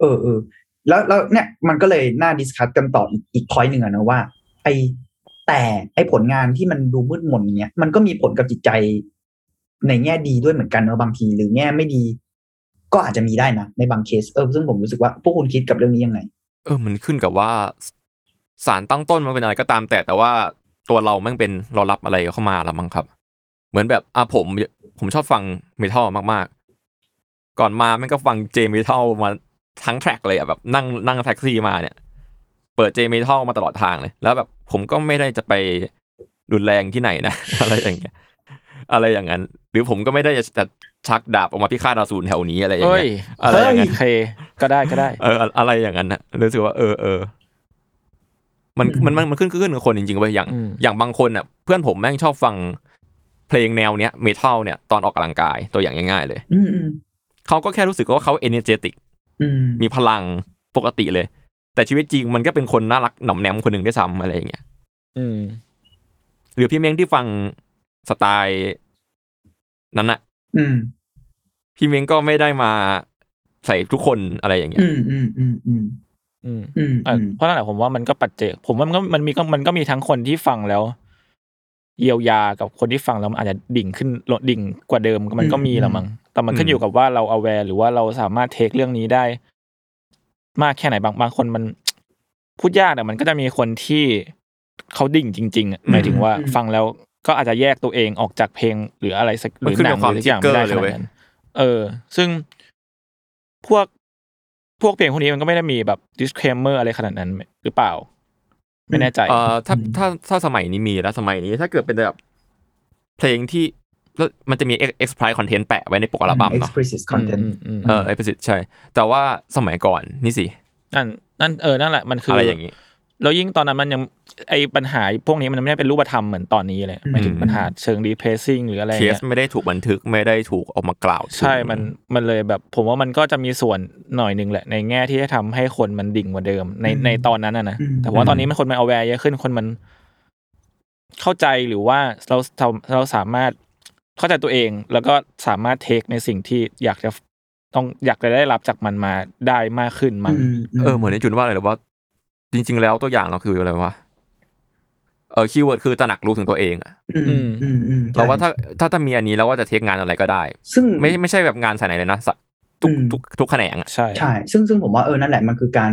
เออเออแล้วแล้วเนี่ยมันก็เลยน่า discuss กันต่ออีกอีก point หนึ่งอะนะว่า ไอ แต่ไอผลงานที่มันดูมืดมนอย่างเงี้ยมันก็มีผลกับจิตใจในแง่ดีด้วยเหมือนกันเนอะบางที หรือแง่ไม่ดี ก็อาจจะมีได้นะในบางเคสเออซึ่งผมรู้สึกว่าพวกคุณคิดกับเรื่องนี้ยังไง เออ มันขึ้นกับว่าสารตั้งต้นมันเป็นอะไรก็ตามแต่แต่ว่าตัวเราแม่งเป็นเรารับอะไรเข้ามาละมั้งครับ เหมือนแบบอะผมผมชอบฟังเมทัลมากๆ ก่อนมาแม่งก็ฟังเจเมทัลมาทั้งแทร็กเลยอะแบบนั่งนั่งแท็กซี่มาเนี่ย เปิดเจเมทัลมาตลอดทางเลย แล้วแบบ ผมก็ไม่ได้จะไปรุนแรงที่ไหนนะ อะไรอย่างเงี้ย อะไรอย่างนั้น หรือผมก็ไม่ได้จะจะชักดาบออกมาพิฆาตอสูรแถวนี้อะไรอย่างเอ้ยเงี้ยอะไรอย่างนั้นโอเคก็ได้ก็ได้ เออ อะไรอย่างนั้นนะรู้สึกว่าเออเออมันอืมมันมันมันขึ้นขึ้นกับคนจริงๆเว้ยอย่างอืมอย่างบางคนอะ เพื่อนผมแม่งชอบฟังเพลงแนวเนี้ยเมทัลเนี่ยตอนออกกำลังกายตัวอย่างง่ายๆเลยอืมอืมเขาก็แค่รู้สึกว่าเขาเอเนเจติกอืมมีพลังปกติเลย แต่ชีวิตจริงมันก็เป็นคนน่ารักหน่อมแนมคนหนึ่งด้วยซ้ำอะไรอย่างเงี้ยอืม หรือพี่เม้งที่ฟังสไตล์นั้นอะอืม พี่เม้งก็ไม่ได้มาใส่ทุกคนอะไรอย่างเงี้ย อืมอืมอืมอืมอืมอืมอะอืมเพราะนั่นแหละผมว่ามันก็ปัจเจก ผมว่ามันก็มันมีก็มันก็มีทั้งคนที่ฟังแล้ว เยียวยากับคนที่ฟังแล้วมันอาจจะดิ่งขึ้นลดดิ่งกว่าเดิมมันก็มีละมั้งแต่มันขึ้นอยู่กับว่าเรา aware หรือว่าเราสามารถเทคเรื่องนี้ได้ มากแค่ไหนบางบางคนมันพูดยากแต่มันก็จะมีคนที่เขาดิ่งจริงๆอะหมายถึงว่าฟังแล้วก็อาจจะแยกตัวเองออกจากเพลงหรืออะไรสักหมันรือขึ้นหนักับงความหรือสักอย่างทิไม่กเกอได้ร์ขเลยเว้นายดนั้นเออ ซึ่งพวกพวกเพลงพวกนี้มันก็ไม่ได้มีแบบ disclaimer อะไรขนาดนั้นหรือเปล่า ไม่แน่ใจเอ่อถ้าถ้าถ้าสมัยนี้มีแล้วสมัยนี้ ถ้าเกิดเป็นแบบเพลงที่ แล้วมันจะมี explicit content แปะไว้ในปกอัลบั้มเนาะ explicit content อืมอืมเออ explicit ใช่ แต่ว่าสมัยก่อนนี่สินั่นนั่นเออนั่นแหละมันคืออะอไรอย่างนี้แล้วยิ่งตอนนั้นมันยังไอปัญหาพวกนี้มันไม่ได้เป็นรูปธรรมเหมือนตอนนี้เลยหมายถึงอืมปัญหาเชิง replacing หรืออะไรเคเงี้สยไม่ได้ถูกบันทึกไม่ได้ถูกเออกมากล่าวถึงใช่มันมันเลยแบบ ผมว่ามันก็จะมีส่วนหน่อยหนึ่งแหละ ในแง่ที่จะทำให้คนมันดิ่งกว่าเดิม ในอืมในตอนนั้นอะนะอืมแต่ว่าตอนนี้มันคนมัน aware เยอะขึ้นคนมันเข้าใจหรือว่าเราเราเราสามารถ เข้าใจตัวเองแล้วก็สามารถ take ในสิ่งที่อยากจะต้องอยากจะได้รับจากมันมาได้มากขึ้นมั้งเออเหมือน enjoy ว่าอะไรหรือว่า จริง ๆ แล้วตัวอย่างเราคืออะไรวะเออ keyword คือตระหนักรู้ถึงตัวเองอะอืมอืมอืมอืมเราว่าถ้าถ้าถ้ามีอันนี้เราว่าจะเทคงานอะไรก็ได้ ซึ่งไม่ไม่ใช่แบบงานสายไหนเลยนะสะทุกอืมทุกทุกแขนงอะใช่ใช่ซึ่งซึ่งผมว่าเออนั่นแหละมันคือการ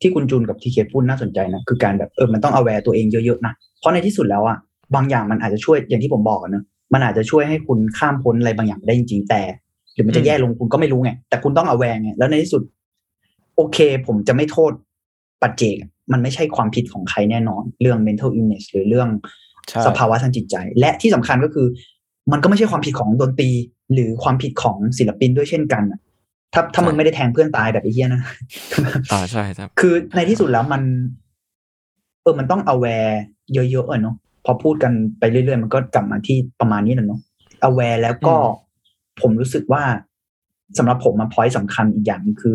ที่คุณจูนกับทีเคพูดน่าสนใจนะคือการแบบเออมันต้อง aware ตัวเองเยอะๆนะเพราะในที่สุดแล้วอะบางอย่างมันอาจจะช่วยอย่างที่ผมบอกอะเนอะ มันอาจจะช่วยให้คุณข้ามพ้นอะไรบางอย่างได้จริงๆแต่ หรือมันจะแย่ลงคุณก็ไม่รู้ไง แต่คุณต้อง aware ไงแล้วในที่สุด โอเค ผมจะไม่โทษปัจเจกอะมันไม่ใช่ความผิดของใครแน่นอน เรื่อง mental illness หรือเรื่องใช่สภาวะทางจิตใจ และที่สำคัญก็คือ มันก็ไม่ใช่ความผิดของดนตรี หรือความผิดของศิลปินด้วยเช่นกันอะถ้าถ้ามึงไม่ได้แทงเพื่อนตายแบบไอ้เหี้ยนะอ่าใช่ครับ คือในที่สุดแล้วมัน เออมันต้อง aware เยอะๆเออเนาะพ อพูดกันไปเรื่อยๆ มันก็กลับมาที่ประมาณนี้แหละเนาะ aware แล้วก็ผมรู้สึกว่าสำหรับผมมา point สำคัญอีกอย่างหนึงคือ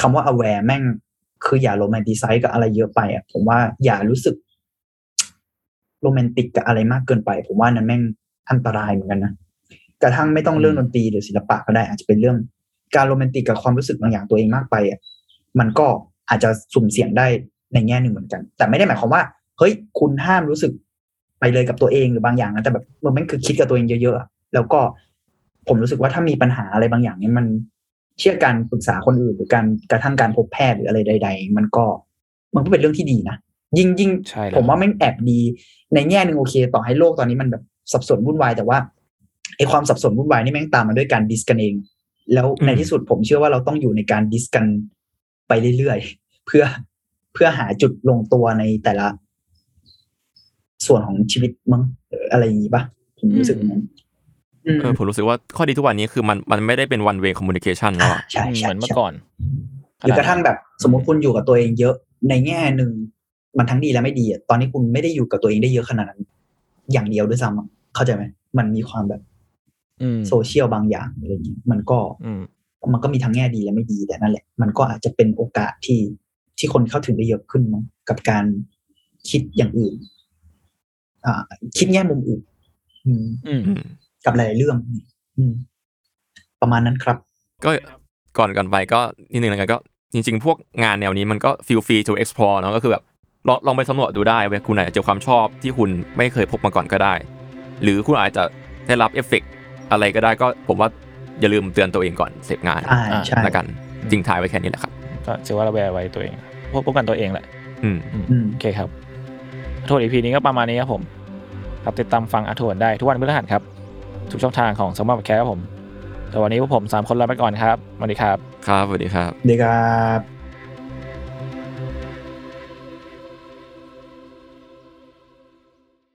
คำว่า aware แม่งคืออย่า romanticize กับอะไรเยอะไปอะผมว่าอย่ารู้สึกโรแมนติกกับอะไรมากเกินไป ผมว่านั้นแม่งอันตรายเหมือนกันนะกระทั่งไม่ต้องเรื่องดนตรีหรือศิลปะก็ได้ อาจจะเป็นเรื่อง การโรแมนติกกับความรู้สึกบางอย่างตัวเองมากไปอะมันก็อาจจะสุ่มเสี่ยงได้ในแง่หนึ่งเหมือนกัน แต่ไม่ได้หมายความว่า เฮ้ยคุณห้ามรู้สึก ไปเลยกับตัวเองหรือบางอย่างนะแต่แบบมันไม่คือคิดกับตัวเองเยอะๆอะแล้วก็ผมรู้สึกว่าถ้ามีปัญหาอะไรบางอย่างเนี่ยมันเชื่อการปรึกษาคนอื่น หรือการกระทั่งการพบแพทย์หรืออะไรใด ๆ มันก็มันก็เป็นเรื่องที่ดีนะยิ่งยิ่งใช่แล้วผมว่าไม่งแอบดี ในแง่หนึ่งโอเค ต่อให้โลกตอนนี้มันแบบสับสนวุ่นวายแต่ว่าไอความสับสนวุ่นวายนี่แม่งตามมาด้วยการดิสกันเอง แล้วในที่สุดผมเชื่อว่าเราต้องอยู่ในการดิสกันไปเรื่อยๆเพื่อเพื่อหาจุดลงตัวในแต่ละ ส่วนของชีวิตมั้งเอออะไรอย่างนี้ปะผมรู้สึกอย่างนั้นอืมเออผมรู้สึกว่าข้อดีทุกวันนี้คือมันมันไม่ได้เป็น one way communication แล้วอ่าอะใช่เหใช่มือนเมื่อใช่ก่อนหรือกระทั่งแบบสมมติคุณอยู่กับตัวเองเยอะในแง่หนึ่งมันทั้งดีและไม่ดีอะตอนนี้คุณไม่ได้อยู่กับตัวเองได้เยอะขนาดนั้น อย่างเดียวด้วยซ้ำอะเข้าใจไหมมันมีความแบบอืมโซเชียลบางอย่างอะไรอย่างเงี้ยมันก็อืมมันก็มีทั้งแง่ดีและไม่ดีแต่นั่นแหละ มันก็อาจจะเป็นโอกาสที่ที่คนเข้าถึงได้เยอะขึ้นมั้งกับการคิดอย่างอื่นอ่า คิดแง่มุมอื่นอืมอืมอืมกับหลายๆเรื่องอืมประมาณนั้นครับ ก็ก่อนก่อนไปก็นิดนึงแล้วกันก็ จริง ๆ พวกงานแนวนี้มันก็ feel free to explore เนาะก็คือแบบลองลองไปสำรวจดูได้เว้ยคุณอาจจะเจอความชอบที่คุณไม่เคยพบมาก่อนก็ได้ หรือคุณอาจจะได้รับเอฟเฟกต์อะไรก็ได้ก็ผมว่าอย่าลืมเตือนตัวเองก่อนเสพงานอ่าใช่ละกันจริงท้ายไว้แค่นี้แหละครับ ก็ถือว่าเรา aware ไว้ตัวเองพวกป้องกันตัวเองแหละ อืมอืมโอเคครับ อัทวดอีพีนี้ก็ประมาณนี้ครับผมครับติดตามฟังอัทวดได้ทุกวันพฤหัสครับ ทุกช่องทางของสมบัติแคร์ครับผมแต่วันนี้พวกผมสามคนลาไปก่อนครับสวัสดีครับ ครับสวัสดีครับเด็กครับ